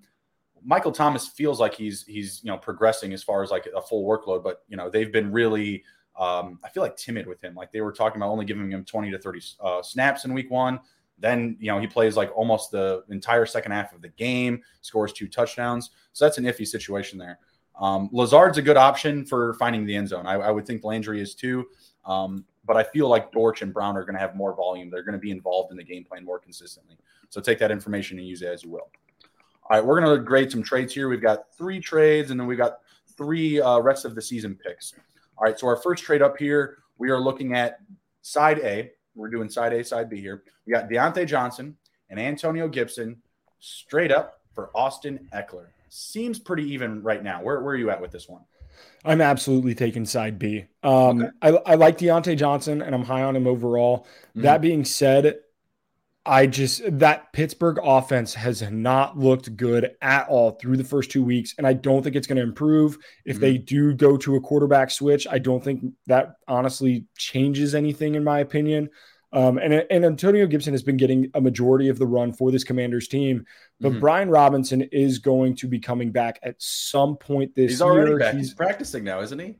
Michael Thomas feels like he's he's you know progressing as far as like a full workload, but you know they've been really um, I feel like timid with him. Like they were talking about only giving him 20 to 30 uh, snaps in week one. Then, you know, he plays like almost the entire second half of the game, scores two touchdowns. So that's an iffy situation there. Um, Lazard's a good option for finding the end zone. I, I would think Landry is too. Um, but I feel like Dortch and Brown are going to have more volume. They're going to be involved in the game plan more consistently. So take that information and use it as you will. All right, we're going to grade some trades here. We've got three trades, and then we've got three uh, rest of the season picks. All right, so our first trade up here, we are looking at side A. We're doing side A, side B here. We got Diontae Johnson and Antonio Gibson straight up for Austin Ekeler. Seems pretty even right now. Where, where are you at with this one? I'm absolutely taking side B. Um, okay. I, I like Diontae Johnson and I'm high on him overall. Mm-hmm. That being said, I just that Pittsburgh offense has not looked good at all through the first two weeks, and I don't think it's going to improve if mm-hmm. they do go to a quarterback switch. I don't think that honestly changes anything, in my opinion. Um, and, and Antonio Gibson has been getting a majority of the run for this Commanders team, but mm-hmm. Brian Robinson is going to be coming back at some point this He's year. Back. He's, He's practicing now, isn't he?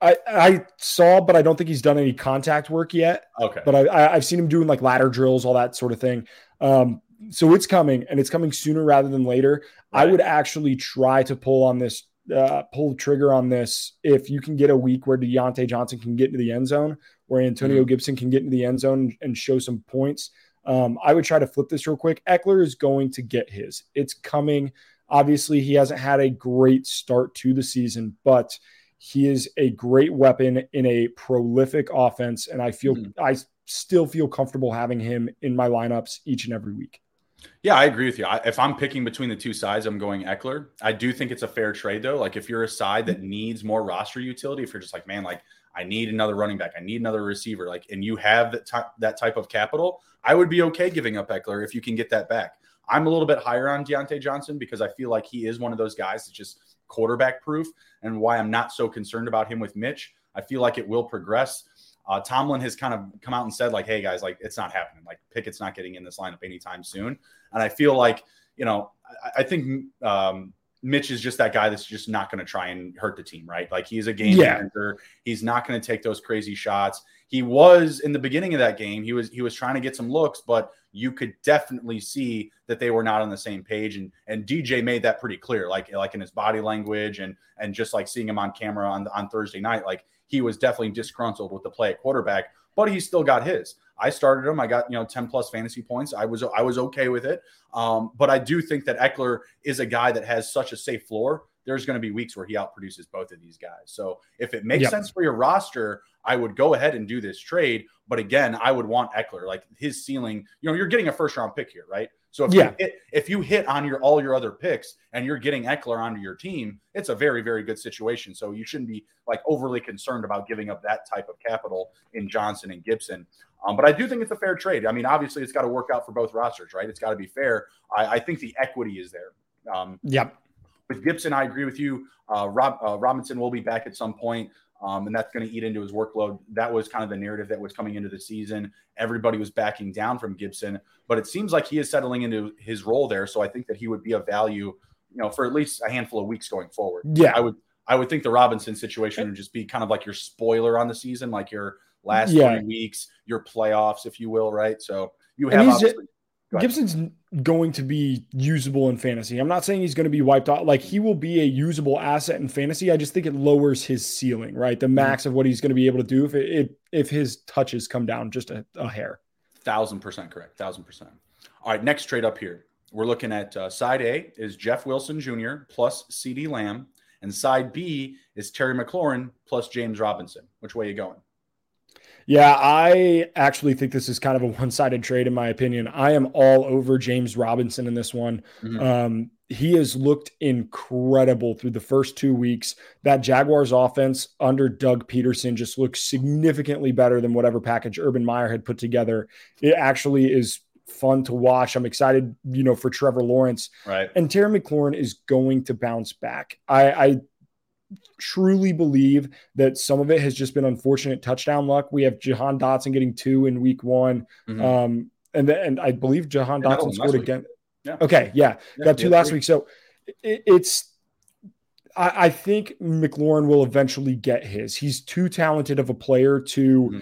I, I saw, but I don't think he's done any contact work yet. Okay. But I, I've seen him doing like ladder drills, all that sort of thing. Um, so it's coming and it's coming sooner rather than later. Right. I would actually try to pull on this, uh, pull the trigger on this if you can get a week where Diontae Johnson can get into the end zone, where Antonio mm-hmm. Gibson can get into the end zone and show some points. Um, I would try to flip this real quick. Ekeler is going to get his. It's coming. Obviously, he hasn't had a great start to the season, but – he is a great weapon in a prolific offense, and I feel mm-hmm. I still feel comfortable having him in my lineups each and every week. Yeah, I agree with you. I, if I'm picking between the two sides, I'm going Ekeler. I do think it's a fair trade though. Like if you're a side that needs more roster utility, if you're just like, man, like I need another running back, I need another receiver, like, and you have that, that type of capital, I would be okay giving up Ekeler if you can get that back. I'm a little bit higher on Diontae Johnson because I feel like he is one of those guys that just quarterback proof and why I'm not so concerned about him with Mitch. I feel like it will progress. Uh, Tomlin has kind of come out and said, like, hey, guys, like, it's not happening. Like, Pickett's not getting in this lineup anytime soon. And I feel like, you know, I, I think um, Mitch is just that guy that's just not going to try and hurt the team, right? Like, he's a game yeah. manager. He's not going to take those crazy shots. He was in the beginning of that game, he was he was trying to get some looks, but you could definitely see that they were not on the same page. And and DJ made that pretty clear, like like in his body language and and just like seeing him on camera on on Thursday night, like he was definitely disgruntled with the play at quarterback, but he still got his. I started him. I got you know ten plus fantasy points. I was I was okay with it. Um, but I do think that Ekeler is a guy that has such a safe floor. There's going to be weeks where he outproduces both of these guys. So if it makes yep. sense for your roster, I would go ahead and do this trade. But again, I would want Ekeler, Like his ceiling, you know, you're getting a first round pick here, right? So if yeah. you hit if you hit on your all your other picks and you're getting Ekeler onto your team, it's a very very good situation. So you shouldn't be like overly concerned about giving up that type of capital in Johnson and Gibson. Um, but I do think it's a fair trade. I mean, obviously it's got to work out for both rosters, right? It's got to be fair. I, I, think the equity is there. Um, yep. With Gibson, I agree with you. Uh, Rob uh, Robinson will be back at some point um, and that's going to eat into his workload. That was kind of the narrative that was coming into the season. Everybody was backing down from Gibson, but it seems like he is settling into his role there. So I think that he would be of value, you know, for at least a handful of weeks going forward. Yeah, I would. I would think the Robinson situation would just be kind of like your spoiler on the season, like your last yeah. three weeks, your playoffs, if you will, right? So you have Gibson's going to be usable in fantasy. I'm not saying he's going to be wiped out. Like he will be a usable asset in fantasy. I just think it lowers his ceiling, right? The mm-hmm. max of what he's going to be able to do if it, if his touches come down just a, a hair. Thousand percent correct. Thousand percent. All right, next trade up here. We're looking at uh, side A is Jeff Wilson Jr. plus CeeDee Lamb, and side B is Terry McLaurin plus James Robinson. Which way are you going? Yeah, I actually think this is kind of a one sided trade, in my opinion. I am all over James Robinson in this one. Mm-hmm. Um, he has looked incredible through the first two weeks. That Jaguars offense under Doug Pederson just looks significantly better than whatever package Urban Meyer had put together. It actually is fun to watch. I'm excited, you know, for Trevor Lawrence. Right. And Terry McLaurin is going to bounce back. I, I truly believe that some of it has just been unfortunate touchdown luck. We have Jahan Dotson getting two in week one. Mm-hmm. Um, and then, and I believe Jahan Dotson scored again. Yeah. Okay. Yeah. yeah got two yeah, last three. week. So it, it's, I, I, think McLaurin will eventually get his. He's too talented of a player to mm-hmm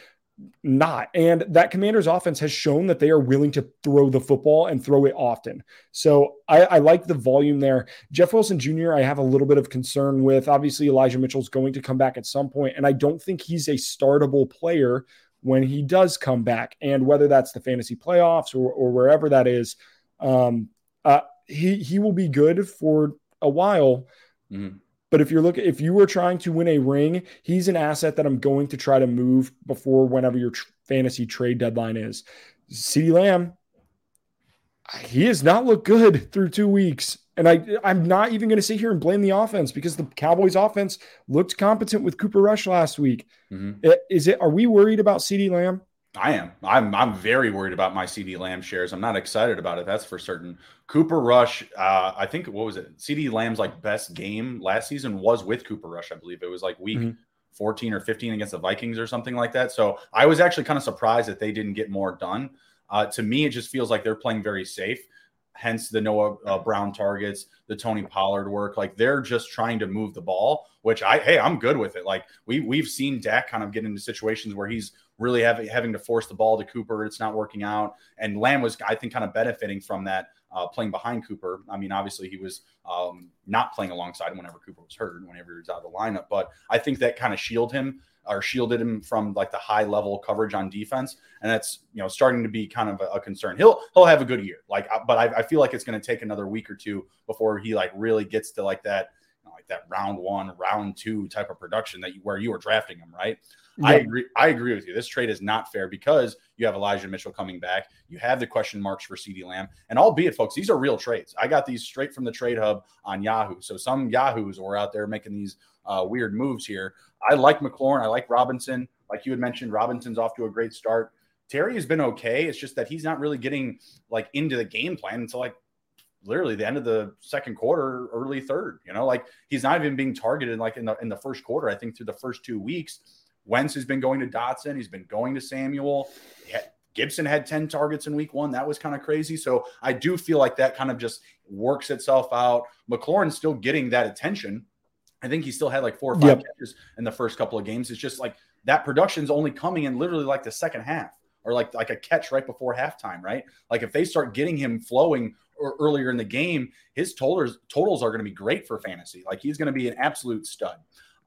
not. And that commander's offense has shown that they are willing to throw the football and throw it often. So I, I, like the volume there. Jeff Wilson Jr., I have a little bit of concern with. Obviously, Elijah Mitchell's going to come back at some point, and I don't think he's a startable player when he does come back. And whether that's the fantasy playoffs or, or wherever that is, um, uh, he he will be good for a while. Mm-hmm. But if you're looking, if you were trying to win a ring, he's an asset that I'm going to try to move before whenever your tr- fantasy trade deadline is. CeeDee Lamb, he has not looked good through two weeks. And I, I'm not even going to sit here and blame the offense because the Cowboys offense looked competent with Cooper Rush last week. Mm-hmm. Is it, are we worried about CeeDee Lamb? I am. I'm. I'm very worried about my CeeDee Lamb shares. I'm not excited about it. That's for certain. Cooper Rush. Uh, I think what was it? CeeDee Lamb's like best game last season was with Cooper Rush. I believe it was like week mm-hmm. 14 or 15 against the Vikings or something like that. So I was actually kind of surprised that they didn't get more done. Uh, to me, it just feels like they're playing very safe. Hence the Noah uh, Brown targets, the Tony Pollard work. Like they're just trying to move the ball, which I hey I'm good with it. Like we we've seen Dak kind of get into situations where he's really having having to force the ball to Cooper. It's not working out, and Lamb was I think kind of benefiting from that. Uh, playing behind Cooper. I mean, obviously he was um, not playing alongside whenever Cooper was hurt, whenever he was out of the lineup. But I think that kind of shielded him or shielded him from like the high level coverage on defense, and that's you know starting to be kind of a, a concern. He'll he'll have a good year, like, uh, but I, I feel like it's going to take another week or two before he like really gets to like that like that round one, round two type of production that you where you were drafting him, right? Yeah. I agree. I agree with you. This trade is not fair because you have Elijah Mitchell coming back. You have the question marks for CeeDee Lamb. And albeit, folks, these are real trades. I got these straight from the trade hub on Yahoo. So some Yahoos were out there making these uh, weird moves here. I like McLaurin. I like Robinson. Like you had mentioned, Robinson's off to a great start. Terry has been okay. It's just that he's not really getting like into the game plan until like literally the end of the second quarter, early third. You know, like he's not even being targeted like in the in the first quarter. I think through the first two weeks Wentz has been going to Dotson. He's been going to Samuel. Gibson had 10 targets in week one. That was kind of crazy. So I do feel like that kind of just works itself out. McLaurin's still getting that attention. I think he still had like four or five yep. catches in the first couple of games. It's just like that production's only coming in literally like the second half or like like a catch right before halftime, right? Like if they start getting him flowing earlier in the game, his totals totals are going to be great for fantasy. Like he's going to be an absolute stud.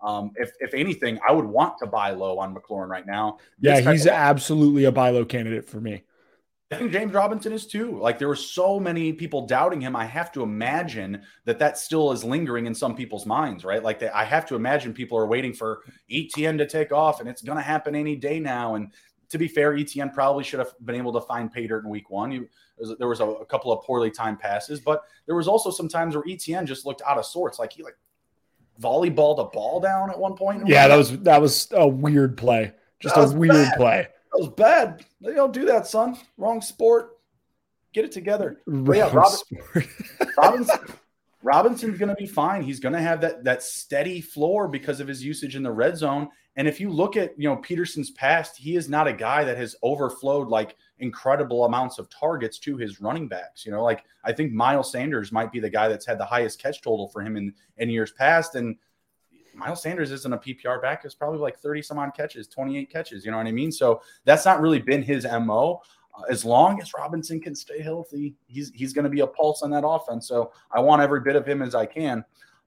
Um, if if anything, I would want to buy low on McLaurin right now. Yeah, he's of- absolutely a buy low candidate for me. I think James Robinson is too. Like there were so many people doubting him. I have to imagine that that still is lingering in some people's minds, right? Like they, I have to imagine people are waiting for ETN to take off, and it's going to happen any day now. And to be fair, ETN probably should have been able to find pay dirt in week one. He, there was a, a couple of poorly timed passes, but there was also some times where ETN just looked out of sorts. Like he like volleyballed a ball down at one point. Yeah, that was that was a weird play. Just a weird bad. play. That was bad. They don't do that, son. Wrong sport. Get it together. yeah, Robin, Robinson, Robinson's going to be fine. He's going to have that that steady floor because of his usage in the red zone. And if you look at you know Pederson's past, he is not a guy that has overflowed like incredible amounts of targets to his running backs. You know, like I think Miles Sanders might be the guy that's had the highest catch total for him in, in years past. And Miles Sanders isn't a PPR back. It's probably like 30 some odd catches, 28 catches. You know what I mean? So that's not really been his MO. Uh, as long as Robinson can stay healthy, he's he's going to be a pulse on that offense. So I want every bit of him as I can.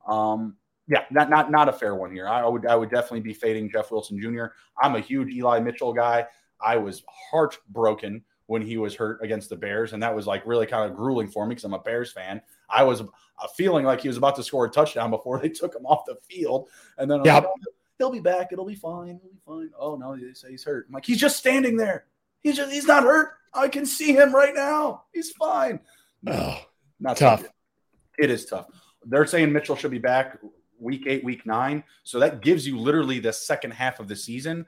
Um, yeah, not not not a fair one here. I would I would definitely be fading Jeff Wilson Jr. I'm a huge Eli Mitchell guy. I was heartbroken when he was hurt against the Bears, and that was like really kind of grueling for me because I'm a Bears fan. I was uh, feeling like he was about to score a touchdown before they took him off the field, and then yeah, like, oh, he'll be back. It'll be fine. He'll be fine. Oh no, they say he's hurt. I'm like, he's just standing there. He's just he's not hurt. I can see him right now. He's fine. No, not tough. It is tough. They're saying Mitchell should be back week eight, week nine. So that gives you literally the second half of the season.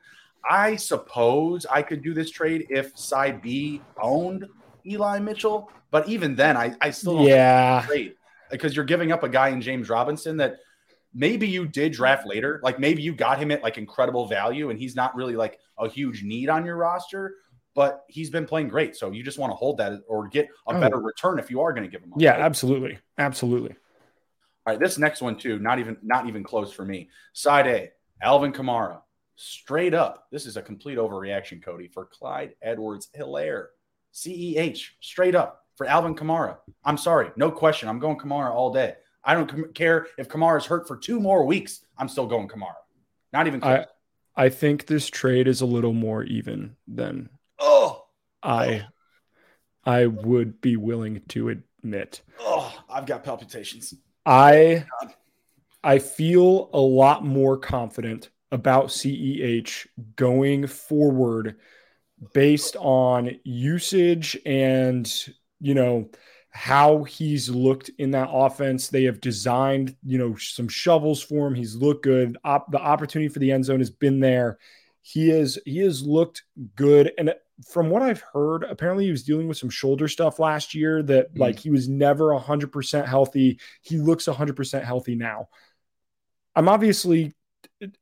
I suppose I could do this trade if side B owned Eli Mitchell, but even then, I, I still yeah trade because you're giving up a guy in James Robinson that maybe you did draft later. Like maybe you got him at like incredible value and he's not really like a huge need on your roster, but he's been playing great. So you just want to hold that or get a oh. better return if you are going to give him. Up, yeah, right? absolutely, absolutely. All right, this next one too, not even not even close for me. Side A, Alvin Kamara, straight up. This is a complete overreaction, Cody, for Clyde Edwards Helaire. CEH, straight up for Alvin Kamara. I'm sorry, no question. I'm going Kamara all day. I don't com- care if Kamara is hurt for two more weeks. I'm still going Kamara. Not even close. I, I think this trade is a little more even than oh I I would be willing to admit. Oh, I've got palpitations. I I feel a lot more confident about CEH going forward based on usage and you know how he's looked in that offense. They have designed, you know, some shovels for him. He's looked good. Op- the opportunity for the end zone has been there. He is he has looked good and from what I've heard, apparently he was dealing with some shoulder stuff last year that mm. like he was never 100% healthy. He looks 100% healthy now. I'm obviously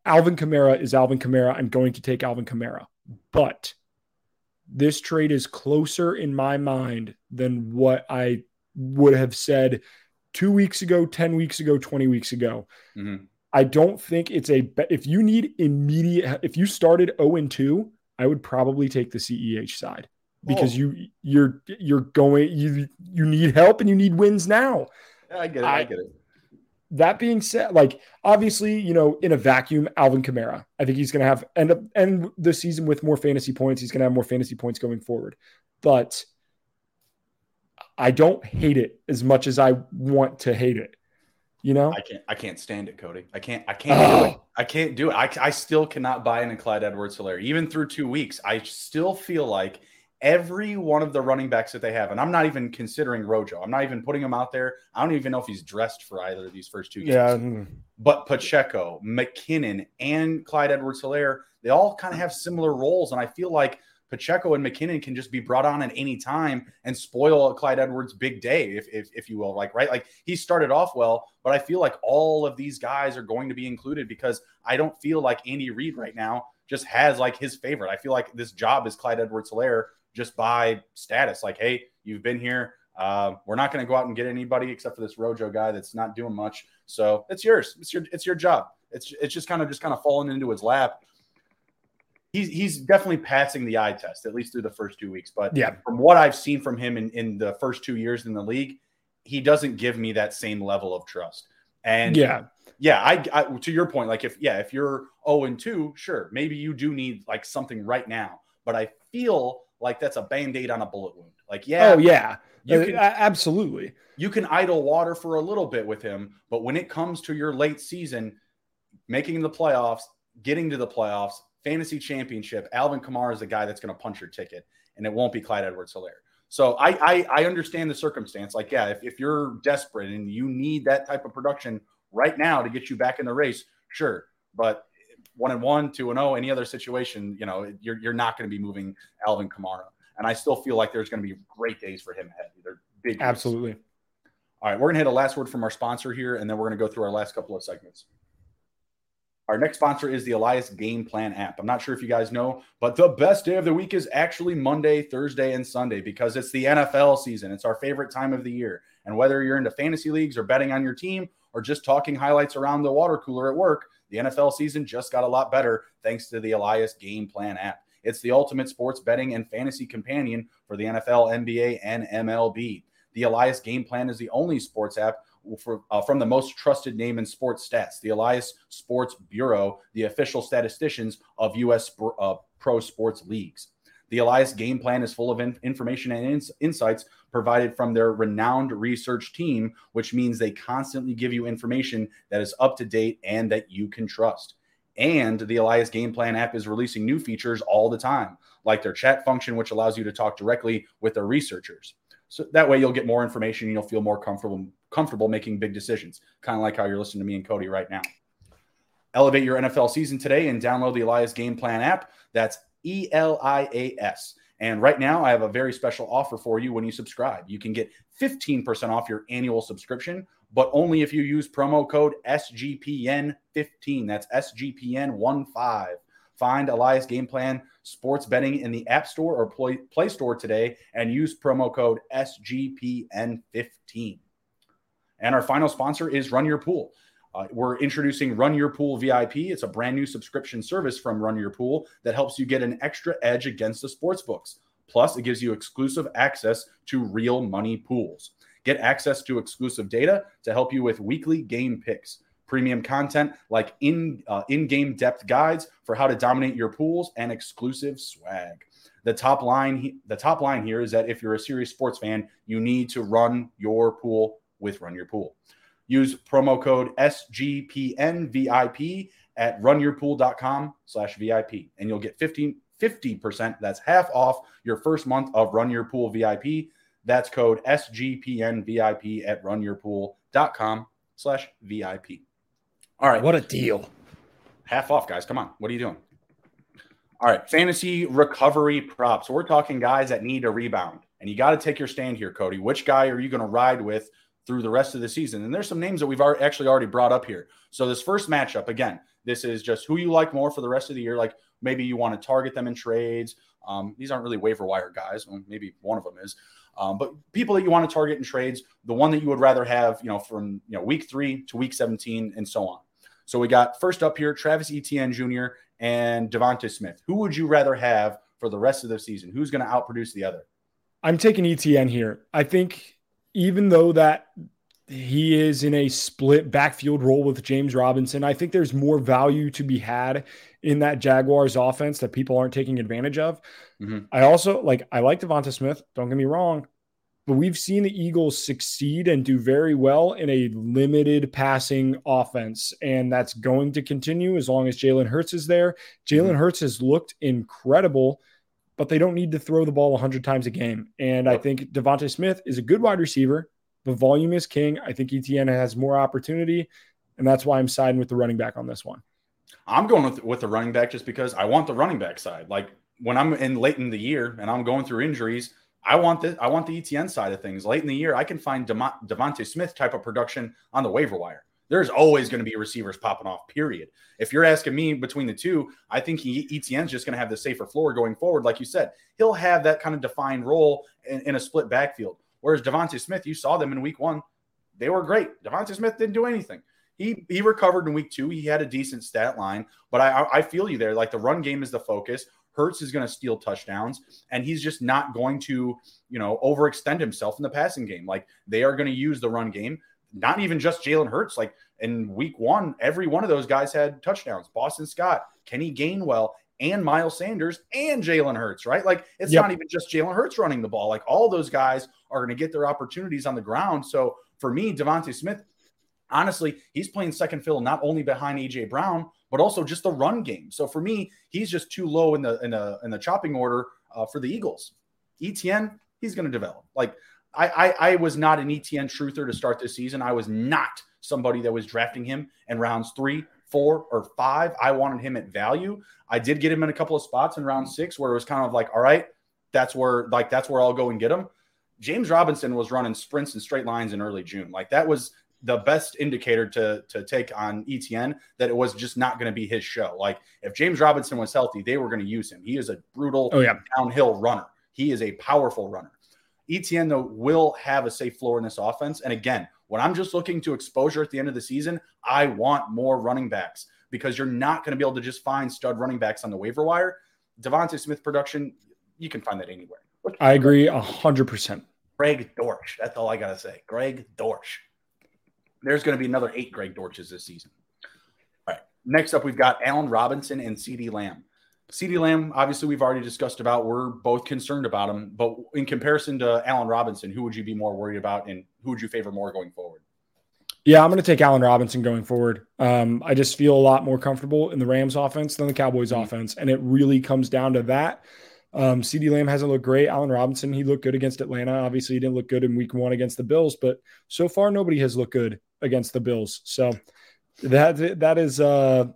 Alvin Kamara is Alvin Kamara. I'm going to take Alvin Kamara. But this trade is closer in my mind than what I would have said two weeks ago, 10 weeks ago, 20 weeks ago. Mm-hmm. I don't think it's a, if you need immediate, if you started 0 and 2, I would probably take the CEH side because oh. you you're you're going you you need help and you need wins now. Yeah, I get it. I, I, get it. That being said, like obviously, you know, in a vacuum, Alvin Kamara, I think he's going to have end up end the season with more fantasy points. He's going to have more fantasy points going forward, but I don't hate it as much as I want to hate it. You know, I can't. I can't stand it, Cody. I can't. I can't oh. do it. I can't do it. I, I still cannot buy into Clyde Edwards Helaire. Even through two weeks, I still feel like every one of the running backs that they have, and I'm not even considering Rojo. I'm not even putting him out there. I don't even know if he's dressed for either of these first two games. Yeah. Mm. But Pacheco, McKinnon, and Clyde Edwards Helaire, they all kind of have similar roles. And I feel like Pacheco and McKinnon can just be brought on at any time and spoil Clyde Edwards' big day, if, if, if you will. Like, right? Like he started off well, but I feel like all of these guys are going to be included because I don't feel like Andy Reid right now just has like his favorite. I feel like this job is Clyde Edwards Helaire just by status. Like, hey, you've been here. Uh, we're not going to go out and get anybody except for this Rojo guy that's not doing much. So it's yours. It's your it's your job. It's it's just kind of just kind of falling into his lap he's he's definitely passing the eye test at least through the first two weeks. But yeah, from what I've seen from him in, in the first two years in the league, he doesn't give me that same level of trust. And yeah, yeah, I, I to your point, like if yeah, if you're 0 and 2, sure, maybe you do need like something right now. But I feel like that's a band-aid on a bullet wound. Like, yeah, oh yeah. You uh, can, absolutely. You can idle water for a little bit with him, but when it comes to your late season, making the playoffs, getting to the playoffs, fantasy championship, Alvin Kamara is the guy that's going to punch your ticket, and it won't be Clyde Edwards Helaire. So I, I, I understand the circumstance. Like, yeah, if, if you're desperate and you need that type of production right now to get you back in the race, sure. But one and one, two and oh, any other situation, you know, you're you're not going to be moving Alvin Kamara. And I still feel like there's going to be great days for him ahead. They're big. Absolutely. Days. All right, we're going to hit a last word from our sponsor here, and then we're going to go through our last couple of segments. Our next sponsor is the Elias Game Plan app. I'm not sure if you guys know, but the best day of the week is actually Monday, Thursday, and Sunday because it's the NFL season. It's our favorite time of the year. And whether you're into fantasy leagues or betting on your team or just talking highlights around the water cooler at work, the NFL season just got a lot better thanks to the Elias Game Plan app. It's the ultimate sports betting and fantasy companion for the NFL, NBA, and MLB. The Elias Game Plan is the only sports app for, uh, from the most trusted name in sports stats, the Elias Sports Bureau, the official statisticians of U.S. Uh, pro sports leagues. The Elias game plan is full of in- information and ins- insights provided from their renowned research team, which means they constantly give you information that is up to date and that you can trust. And the Elias Game Plan app is releasing new features all the time, like their chat function, which allows you to talk directly with their researchers. So that way you'll get more information and you'll feel more comfortable comfortable making big decisions, kind of like how you're listening to me and Cody right now. Elevate your NFL season today and download the Elias Game Plan app. That's E L I A S. And right now, I have a very special offer for you when you subscribe. You can get 15% off your annual subscription, but only if you use promo code SGPN15. That's SGPN15. Find Elias Game Plan Sports Betting in the App Store or Play, Store today and use promo code SGPN15. And our final sponsor is Run Your Pool. Uh, we're introducing Run Your Pool VIP. It's a brand new subscription service from Run Your Pool that helps you get an extra edge against the sports books. Plus, it gives you exclusive access to real money pools. Get access to exclusive data to help you with weekly game picks, premium content like in uh, in-game depth guides for how to dominate your pools, and exclusive swag. The top line, the top line here is that if you're a serious sports fan, you need to run your pool with Run Your Pool. Use promo code SGPNVIP at runyourpool.com slash VIP and you'll get 15, 50%. That's half off your first month of Run Your Pool VIP. That's code SGPNVIP at runyourpool.com slash VIP. All right. What a deal. Half off, guys. Come on. What are you doing? All right. Fantasy recovery props. We're talking guys that need a rebound. And you got to take your stand here, Cody. Which guy are you going to ride with through the rest of the season. And there's some names that we've actually already brought up here. So this first matchup, again, this is just who you like more for the rest of the year. Like maybe you want to target them in trades. Um, these aren't really waiver wire guys. Well, maybe one of them is. Um, but people that you want to target in trades, the one that you would rather have, you know, from you know week three to week 17 and so on. So we got first up here, Travis Etienne Jr. and Devonta Smith. Who would you rather have for the rest of the season? Who's going to outproduce the other? I'm taking Etienne here. I think even though that he is in a split backfield role with James Robinson, I think there's more value to be had in that Jaguars offense that people aren't taking advantage of. Mm-hmm. I also like I like Devonta Smith, don't get me wrong, but we've seen the Eagles succeed and do very well in a limited passing offense. And that's going to continue as long as Jalen Hurts is there. Jalen mm-hmm. Hurts has looked incredible but they don't need to throw the ball 100 times a game. And I think Devonta Smith is a good wide receiver, but volume is king. I think Etienne has more opportunity, and that's why I'm siding with the running back on this one. I'm going with, with the running back just because I want the running back side. Like when I'm in late in the year and I'm going through injuries, I want the I want the Etienne side of things. Late in the year, I can find Devonta Smith type of production on the waiver wire there's always going to be receivers popping off, period. If you're asking me between the two, I think he, Etienne's just going to have the safer floor going forward. Like you said, he'll have that kind of defined role in, in a split backfield. Whereas Devonta Smith, you saw them in week one. They were great. Devonta Smith didn't do anything. He, he recovered in week two. He had a decent stat line, but I, I feel you there. Like the run game is the focus. Hurts is going to steal touchdowns, and he's just not going to, you know, overextend himself in the passing game. Like they are going to use the run game not even just Jalen Hurts. Like in week one, every one of those guys had touchdowns. Boston Scott, Kenny Gainwell, and Miles Sanders and Jalen Hurts, right? Like it's yep. not even just Jalen Hurts running the ball. Like all those guys are going to get their opportunities on the ground. So for me, Devonta Smith, honestly, he's playing second fiddle not only behind AJ Brown, but also just the run game. So for me, he's just too low in the in the in the chopping order uh, for the Eagles. ETN, he's going to develop. Like I, I, I was not an ETN truther to start this season. I was not somebody that was drafting him in rounds three, four, or five. I wanted him at value. I did get him in a couple of spots in round six where it was kind of like, all right, that's where like that's where I'll go and get him. James Robinson was running sprints and straight lines in early June. Like that was the best indicator to to take on ETN that it was just not going to be his show. Like if James Robinson was healthy, they were going to use him. He is a brutal oh, yeah. downhill runner. He is a powerful runner. Etienne, though, will have a safe floor in this offense. And again, when I'm just looking to exposure at the end of the season, I want more running backs because you're not going to be able to just find stud running backs on the waiver wire. Devonta Smith production, you can find that anywhere. I agree 100%. Greg Dortch. That's all I got to say. Greg Dortch. There's going to be another eight Greg Dortches this season. All right. Next up, we've got Allen Robinson and CeeDee Lamb. CeeDee Lamb, obviously, we've already discussed about. We're both concerned about him, but in comparison to Allen Robinson, who would you be more worried about, and who would you favor more going forward? Yeah, I'm going to take Allen Robinson going forward. Um, I just feel a lot more comfortable in the Rams offense than the Cowboys mm-hmm. offense, and it really comes down to that. Um, CeeDee Lamb hasn't looked great. Allen Robinson, he looked good against Atlanta. Obviously, he didn't look good in Week One against the Bills, but so far nobody has looked good against the Bills. So that that is uh,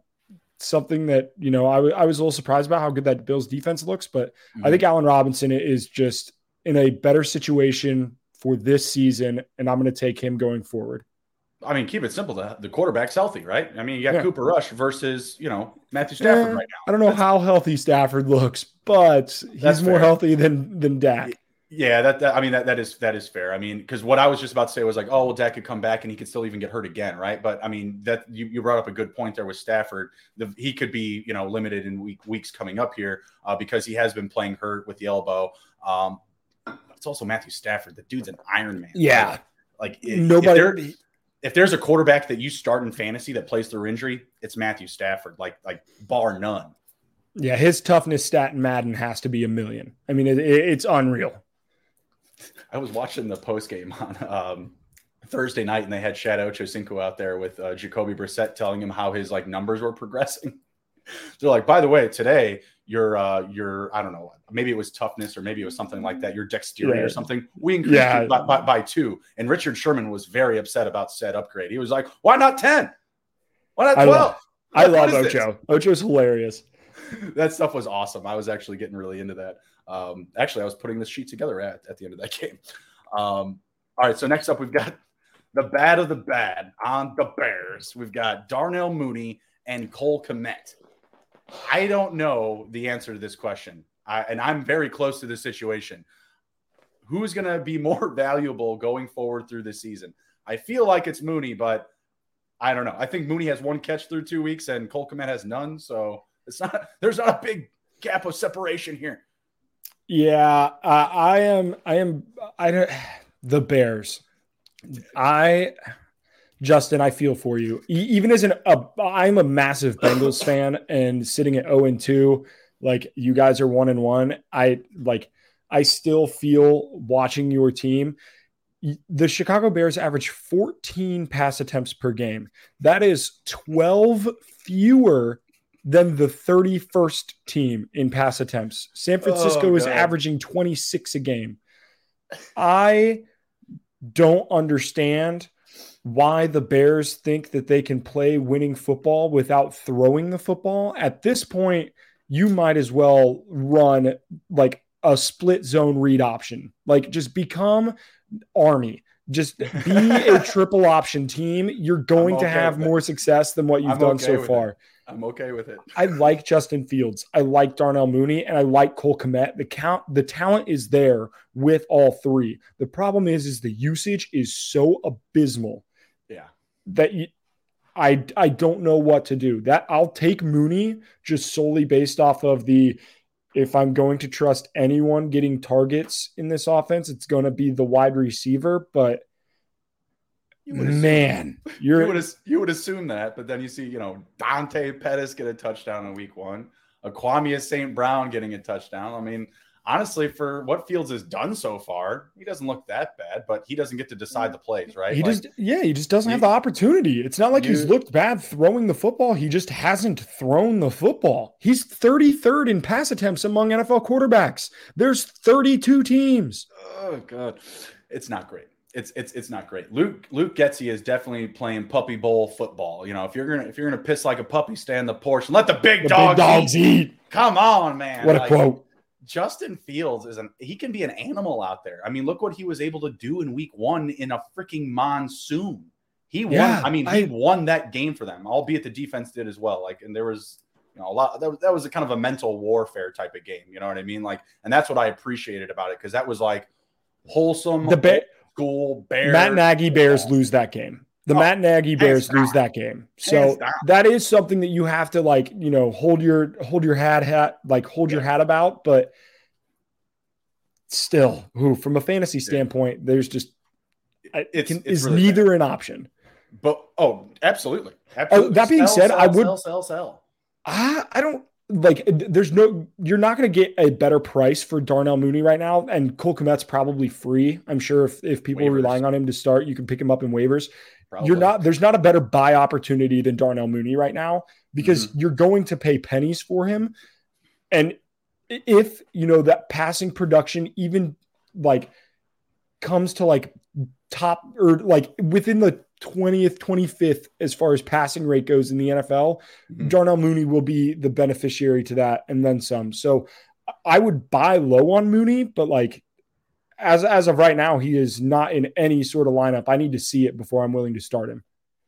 something that you know I, w- I was a little surprised about how good that Bills defense looks, but Mm-hmm. I think Allen Robinson is just in a better situation for this season, and I'm going to take him going forward. I mean, keep it simple. The, the quarterback's healthy, right? I mean, you got Yeah. Cooper Rush versus you know Matthew Stafford Eh, right now. I don't know how healthy Stafford looks, but That's he's more fair. healthy than than Dak. Yeah, that, that I mean that that is that is fair. I mean, because what I was just about to say was like, oh, well, Dak could come back and he could still even get hurt again, right? But I mean, that you, you brought up a good point there with Stafford. The, he could be you know limited in week weeks coming up here uh, because he has been playing hurt with the elbow. Um, it's also Matthew Stafford. The dude's an Iron Man. Yeah, Like, like if- nobody. If, there- if there's a quarterback that you start in fantasy that plays through injury, it's Matthew Stafford. Like like bar none. yeah, his toughness stat in Madden has to be a million. I mean, it, it's unreal. I was watching the post game on um, Thursday night, and they had Chad Ochocinco out there with uh, Jacoby Brissett telling him how his like numbers were progressing. They're like, by the way, today your uh, your I don't know, maybe it was toughness or maybe it was something like that, your dexterity Yeah. or something. We increased Yeah. it by, by, by two, and Richard Sherman was very upset about said upgrade. He was like, why not ten? Why not I twelve? love- I love is this? Ocho. Ocho's hilarious. that stuff was awesome. I was actually getting really into that. Um, actually, I was putting this sheet together at, at the end of that game. Um, all right, so next up, we've got the bad of the bad on the Bears. We've got Darnell Mooney and Cole Kmet. I don't know the answer to this question, I, and I'm very close to this situation. Who's going to be more valuable going forward through the season? I feel like it's Mooney, but I don't know. I think Mooney has one catch through two weeks, and Cole Kmet has none. So it's not. There's not a big gap of separation here. Yeah, uh, I am. I am. I don't. The Bears. I, Justin, I feel for you. Even as an, a, I'm a massive Bengals fan, and sitting at zero and two, like you guys are one and one. I like. I still feel watching your team. The Chicago Bears average 14 pass attempts per game. That is 12 fewer than the 31st team in pass attempts. San Francisco Oh, is averaging 26 a game. I don't understand why the Bears think that they can play winning football without throwing the football. At this point, you might as well run like a split zone read option. Like just become Army. Just be a triple option team. You're going I'm to have more success than what you've I'm done okay so far. it. I'm okay with it. I like Justin Fields. I like Darnell Mooney, and I like Cole Kmet. The count, the talent is there with all three. The problem is, is the usage is so abysmal Yeah. that you, I I don't know what to do. That I'll take Mooney just solely based off of the. If I'm going to trust anyone getting targets in this offense, it's going to be the wide receiver. But You would assume- man, you would you would assume that, but then you see, you know, Dante Pettis get a touchdown in week one, Equanimeous St. Brown getting a touchdown. I mean, honestly, for what Fields has done so far, he doesn't look that bad, but he doesn't get to decide the plays, right? He Like, just yeah, he just doesn't have the opportunity. It's not like he's looked bad throwing the football. He just hasn't thrown the football. He's 33rd in pass attempts among NFL quarterbacks. There's 32 teams. Oh god, it's not great. It's it's it's not great. Luke Luke Getsy is definitely playing puppy bowl football. You know, if you're gonna if you're gonna piss like a puppy, stay on the porch and let the big The dogs, big dogs eat. eat. Come on, man. What a Like, quote. Justin Fields is an he can be an animal out there. I mean, look what he was able to do in week one in a freaking monsoon. He won. Yeah, I mean, he I- won that game for them, albeit the defense did as well. Like, and there was you know a lot that was, that was a kind of a mental warfare type of game. You know what I mean? Like, and that's what I appreciated about it because that was like wholesome. The Ba- school bear. Matt Nagy Bears lose that game. The Oh, Matt Nagy Bears lose that game. So that is something that you have to like, you know, hold your hold your hat hat like hold your hat about, but still, who from a fantasy standpoint, there's just it It's- can, is really neither an option. But oh, absolutely. absolutely. Oh, that being Sell, said, sell, I would- sell, sell, sell. I I don't like there's no you're not going to get a better price for Darnell Mooney right now and Cole Kmet's probably free. I'm sure if if people are relying on him to start, you can pick him up in waivers. Probably. You're not there's not a better buy opportunity than Darnell Mooney right now because Mm-hmm. you're going to pay pennies for him. And if you know that passing production even like comes to like top or like within the 20th, 25th as far as passing rate goes in the NFL, mm-hmm. Darnell Mooney will be the beneficiary to that and then some. So I would buy low on Mooney, but like as as of right now, he is not in any sort of lineup. I need to see it before I'm willing to start him.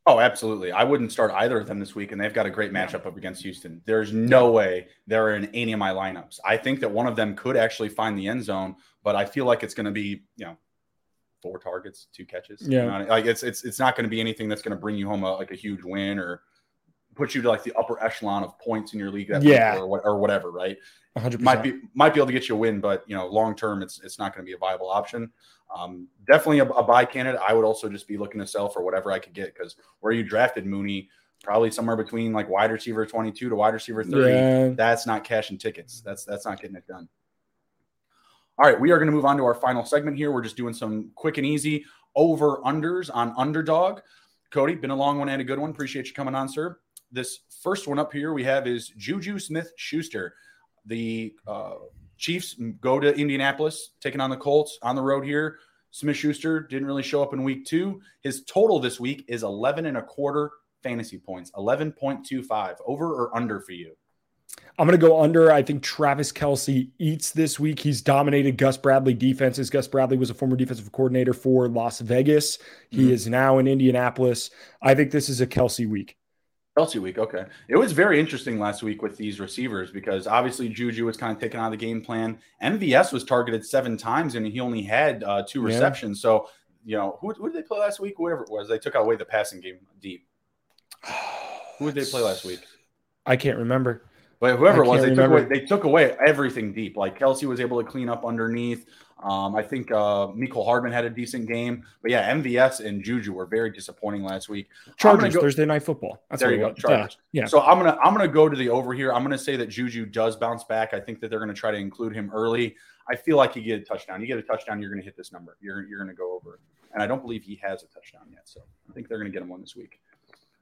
Oh, absolutely. I wouldn't start either of them this week, and they've got a great matchup up against Houston. There's no way they're in any of my lineups. I think that one of them could actually find the end zone, but I feel like it's going to be, you know, four targets, two catches. Yeah, you know, like it's it's it's not going to be anything that's going to bring you home a, like a huge win or put you to like the upper echelon of points in your league. yeah, or, what, or whatever, right? 100%. Might be might be able to get you a win, but you know, long term, it's it's not going to be a viable option. Um, definitely a, a, buy candidate. I would also just be looking to sell for whatever I could get because where you drafted Mooney, probably somewhere between like wide receiver 22 to wide receiver 30. Yeah. That's not cashing tickets. That's that's not getting it done. All right, we are going to move on to our final segment here. We're just doing some quick and easy over unders on underdog. Cody, been a long one and a good one. Appreciate you coming on, sir. This first one up here we have is Juju Smith Schuster. The uh, Chiefs go to Indianapolis, taking on the Colts on the road here. Smith Schuster didn't really show up in week two. His total this week is 11 and a quarter fantasy points, 11.25. Over or under for you? I'm going to go under. I think Travis Kelce eats this week. He's dominated Gus Bradley defenses. Gus Bradley was a former defensive coordinator for Las Vegas. He mm-hmm. is now in Indianapolis. I think this is a Kelce week. Kelce week, okay. It was very interesting last week with these receivers because obviously Juju was kind of taken out of the game plan. MVS was targeted seven times and he only had uh, two receptions. Yeah. So, you know, who, who, did they play last week? Whatever it was, they took away the passing game deep. who did they play last week? I can't remember. But whoever it was, they took, away, they took away everything deep. Like Kelce was able to clean up underneath. Um, I think uh, Mecole Hardman had a decent game, but yeah, MVS and Juju were very disappointing last week. Chargers go, Thursday night football. That's there you go. Chargers. Yeah. So I'm gonna I'm gonna go to the over here. I'm gonna say that Juju does bounce back. I think that they're gonna try to include him early. I feel like you get a touchdown. You get a touchdown, you're gonna hit this number. You're you're gonna go over. And I don't believe he has a touchdown yet. So I think they're gonna get him one this week.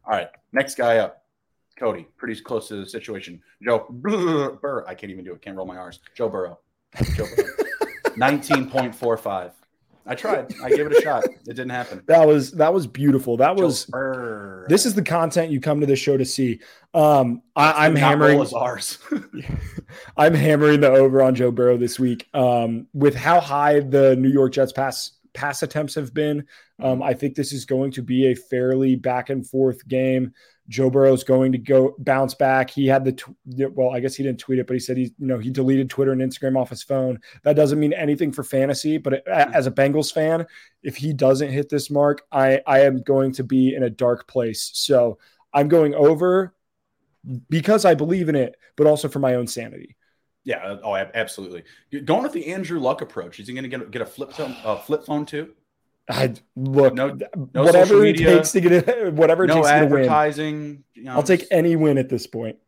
All right, next guy up. Cody, pretty close to the situation. Joe Burrow. I can't even do it. Can't roll my R's. Joe Burrow. Joe Burrow. 19.45. I tried. I gave it a shot. It didn't happen. That was that was beautiful. That was this is the content you come to the show to see. Um I, am hammering ours. I'm hammering the over on Joe Burrow this week. Um with how high the New York Jets pass pass attempts have been. Um, I think this is going to be a fairly back and forth game. Joe Burrow is going to go bounce back. He had the tw- well, I guess he didn't tweet it, but he said he you know he deleted Twitter and Instagram off his phone. That doesn't mean anything for fantasy, but it, as a Bengals fan, if he doesn't hit this mark, I I am going to be in a dark place. So I'm going over because I believe in it, but also for my own sanity. Yeah. Oh, absolutely. Going with the Andrew Luck approach. Is he going to get get a flip phone, a flip phone too? I look no, no whatever it takes to get it, whatever it no takes advertising. To win. You know, I'll take any win at this point.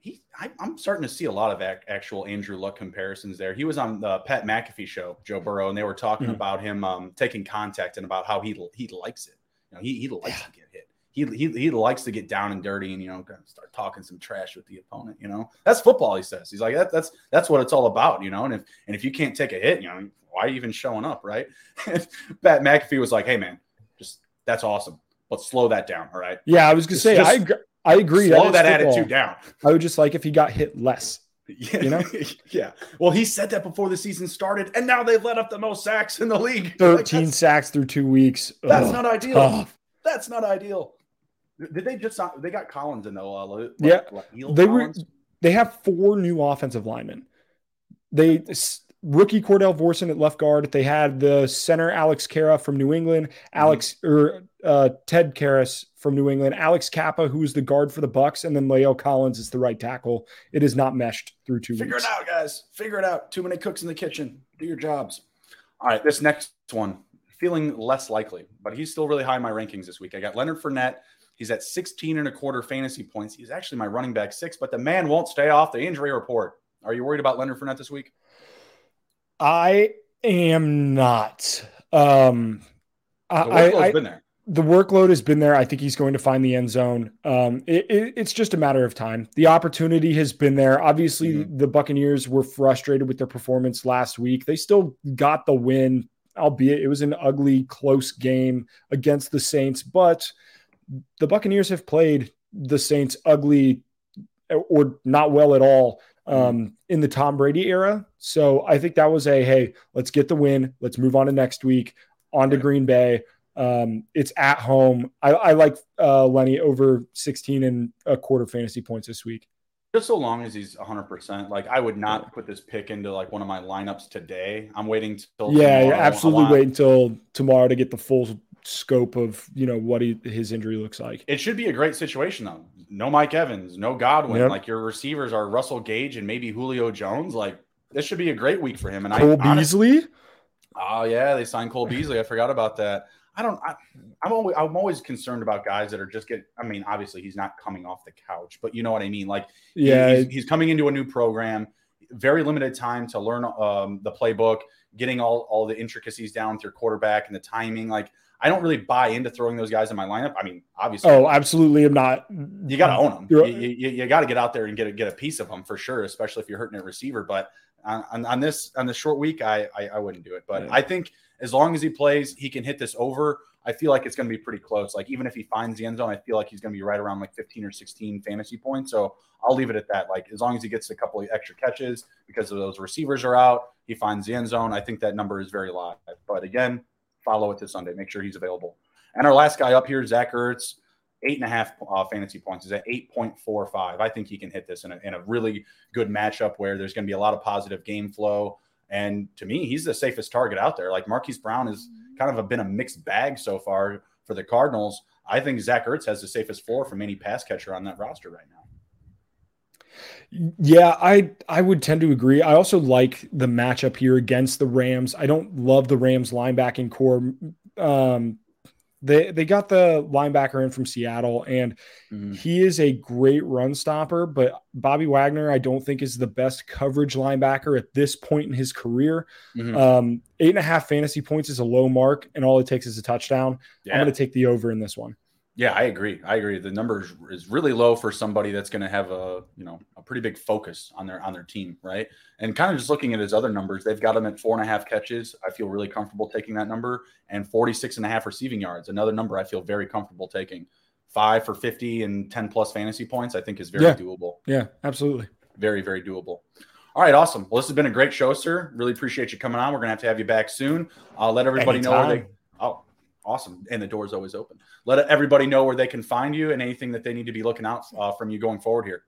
He, I, am starting to see a lot of ac- actual Andrew Luck comparisons there. He was on the Pat McAfee show, Joe Burrow, and they were talking mm-hmm. about him um, taking contact and about how he he likes it. You know, he he likes yeah. hit. He, he, he likes to get down and dirty and you know start talking some trash with the opponent. You know that's football. He says he's like that, that's that's what it's all about. You know, and if and if you can't take a hit, you know why are you even showing up, right? Pat McAfee was like, hey, man, just that's awesome. Let's slow that down. All right. Yeah, I was going to say, I, I agree. Slow that, that attitude down. I would just like if he got hit less. Yeah. You know? yeah. Well, he said that before the season started, and now they've let up the most sacks in the league. 13 like, sacks through two weeks. That's Ugh, not ideal. Tough. That's not ideal. Did they just they got Collins in though? Uh, yeah, they Collins? were. They have four new offensive linemen. They rookie Cordell Volson at left guard. They had the center Alex Kara from New England, Alex mm-hmm. or uh, Ted Karras from New England, Alex Cappa, who is the guard for the Bucks, and then La'el Collins is the right tackle. It is not meshed through two Figure weeks. it out, guys. Figure it out. Too many cooks in the kitchen. Do your jobs. All right, this next one, feeling less likely, but he's still really high in my rankings this week. I got Leonard Fournette. He's at 16 and a quarter fantasy points. He's actually my running back six, but the man won't stay off the injury report. Are you worried about Leonard Fournette this week? I am not. Um, the workload's I, been there. The workload has been there. I think he's going to find the end zone. Um, it, it, it's just a matter of time. The opportunity has been there. Obviously, mm-hmm. the Buccaneers were frustrated with their performance last week. They still got the win albeit it was an ugly, close game against the Saints. But the Buccaneers have played the Saints ugly or not well at all mm-hmm. um, in the Tom Brady era. So I think that was a hey, let's get the win. Let's move on to next week, on to Green Bay. Um, it's at home. I, I like uh, Lenny over 16 and a quarter fantasy points this week. Just so long as he's 100%. Like, I would not put this pick into like one of my lineups today. I'm waiting till. Yeah, absolutely wait until tomorrow to get the full scope of you know what he, his injury looks like. It should be a great situation though. No Mike Evans, no Godwin. Yep. Like your receivers are Russell Gage and maybe Julio Jones. Like this should be a great week for him. And Cole I Beasley. oh yeah, they signed Cole Beasley. I forgot about that. I don't. I, am always. I'm always concerned about guys that are just get. I mean, obviously he's not coming off the couch, but you know what I mean. Like, yeah, he's, he's coming into a new program, very limited time to learn um, the playbook, getting all all the intricacies down with your quarterback and the timing. Like, I don't really buy into throwing those guys in my lineup. I mean, obviously, oh, absolutely, I'm not. You got to own them. You, you, you got to get out there and get a, get a piece of them for sure, especially if you're hurting a receiver. But on, on this on the short week, I, I, I wouldn't do it. But yeah. I think as long as he plays, he can hit this over. I feel like it's going to be pretty close. Like even if he finds the end zone, I feel like he's going to be right around like 15 or 16 fantasy points. So I'll leave it at that. Like as long as he gets a couple of extra catches because of those receivers are out, he finds the end zone. I think that number is very live. But again, follow it this Sunday. Make sure he's available. And our last guy up here, Zach Ertz, eight and a half uh, fantasy points is at 8.45. I think he can hit this in a, in a really good matchup where there's going to be a lot of positive game flow. And to me, he's the safest target out there. Like Marquise Brown has kind of a, been a mixed bag so far for the Cardinals. I think Zach Ertz has the safest floor from any pass catcher on that roster right now. Yeah, I I would tend to agree. I also like the matchup here against the Rams. I don't love the Rams linebacking corps. Um, they they got the linebacker in from Seattle, and mm-hmm. he is a great run stopper. But Bobby Wagner, I don't think is the best coverage linebacker at this point in his career. Mm-hmm. Um, eight and a half fantasy points is a low mark, and all it takes is a touchdown. Yeah. I'm going to take the over in this one. Yeah, I agree. I agree. The number is really low for somebody that's going to have a you know a pretty big focus on their on their team, right? And kind of just looking at his other numbers, they've got him at four and a half catches. I feel really comfortable taking that number, and 46 and a half receiving yards, another number I feel very comfortable taking. Five for 50 and 10 plus fantasy points, I think is very yeah. doable. Yeah, absolutely. Very, very doable. All right, awesome. Well, this has been a great show, sir. Really appreciate you coming on. We're gonna have to have you back soon. I'll let everybody Anytime. know where they. Oh, Awesome. And the door's always open. Let everybody know where they can find you and anything that they need to be looking out uh, from you going forward here.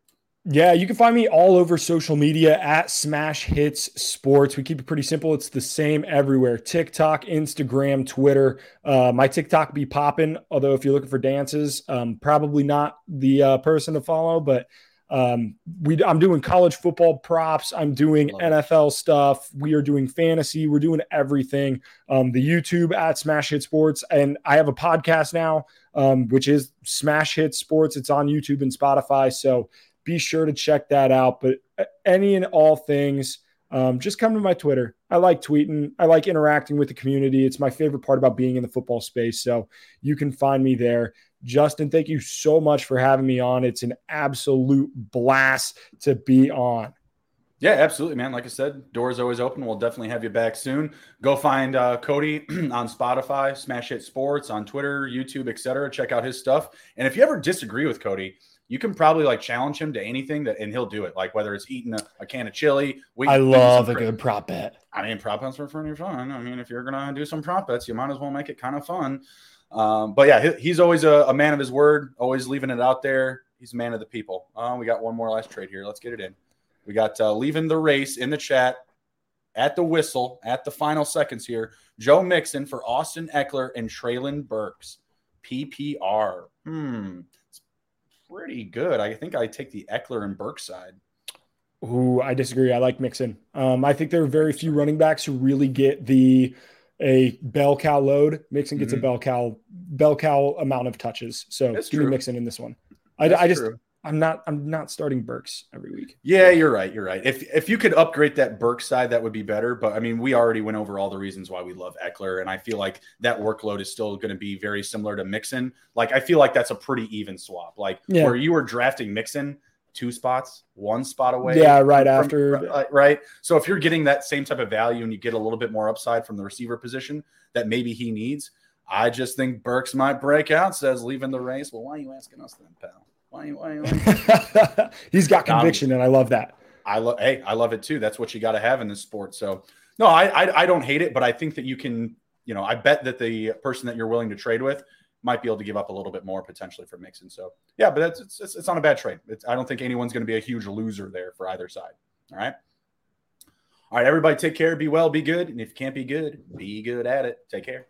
Yeah, you can find me all over social media at Smash Hits Sports. We keep it pretty simple. It's the same everywhere TikTok, Instagram, Twitter. Uh, my TikTok be popping, although if you're looking for dances, um, probably not the uh, person to follow, but um, we I'm doing college football props. I'm doing NFL stuff. We are doing fantasy. We're doing everything. Um, the YouTube at Smash Hit Sports, and I have a podcast now, um, which is Smash Hit Sports. It's on YouTube and Spotify, so be sure to check that out. But uh, any and all things, um, just come to my Twitter. I like tweeting. I like interacting with the community. It's my favorite part about being in the football space. So you can find me there. Justin, thank you so much for having me on. It's an absolute blast to be on. Yeah, absolutely, man. Like I said, doors always open. We'll definitely have you back soon. Go find uh, Cody on Spotify, Smash Hit Sports, on Twitter, YouTube, etc. Check out his stuff. And if you ever disagree with Cody, you can probably like challenge him to anything that, and he'll do it. Like whether it's eating a, a can of chili. We, I love a good prop bet. I mean, prop bets are pretty fun. I mean, if you're gonna do some prop bets, you might as well make it kind of fun. Um, but yeah, he's always a, a, man of his word, always leaving it out there. He's a man of the people. Uh, we got one more last trade here. Let's get it in. We got uh, leaving the race in the chat at the whistle at the final seconds here. Joe Mixon for Austin Ekeler and Treylon Burks. PPR. Hmm. It's pretty good. I think I take the Ekeler and Burks side. Ooh, I disagree. I like Mixon. Um, I think there are very few running backs who really get the a bell cow load. Mixon gets mm-hmm. a bell cow bell cow amount of touches. So That's give true. me Mixon in this one. I, I just true. I'm not I'm not starting Burks every week. Yeah, you're right. You're right. If if you could upgrade that Burks side, that would be better. But I mean, we already went over all the reasons why we love Ekeler, and I feel like that workload is still going to be very similar to Mixon. Like I feel like that's a pretty even swap. Like yeah. where you were drafting Mixon, two spots, one spot away. Yeah, right from, after. Uh, right. So if you're getting that same type of value and you get a little bit more upside from the receiver position that maybe he needs, I just think Burks might break out, says leaving the race. Well, why are you asking us then, pal? Why? Why? why? He's got conviction, um, and I love that. I love. Hey, I love it too. That's what you got to have in this sport. So, no, I, I I don't hate it, but I think that you can. You know, I bet that the person that you're willing to trade with might be able to give up a little bit more potentially for Mixon. So yeah, but it's, it's, it's not a bad trade. It's, I don't think anyone's going to be a huge loser there for either side. All right. All right, everybody, take care, be well, be good, and if you can't be good, be good at it. Take care.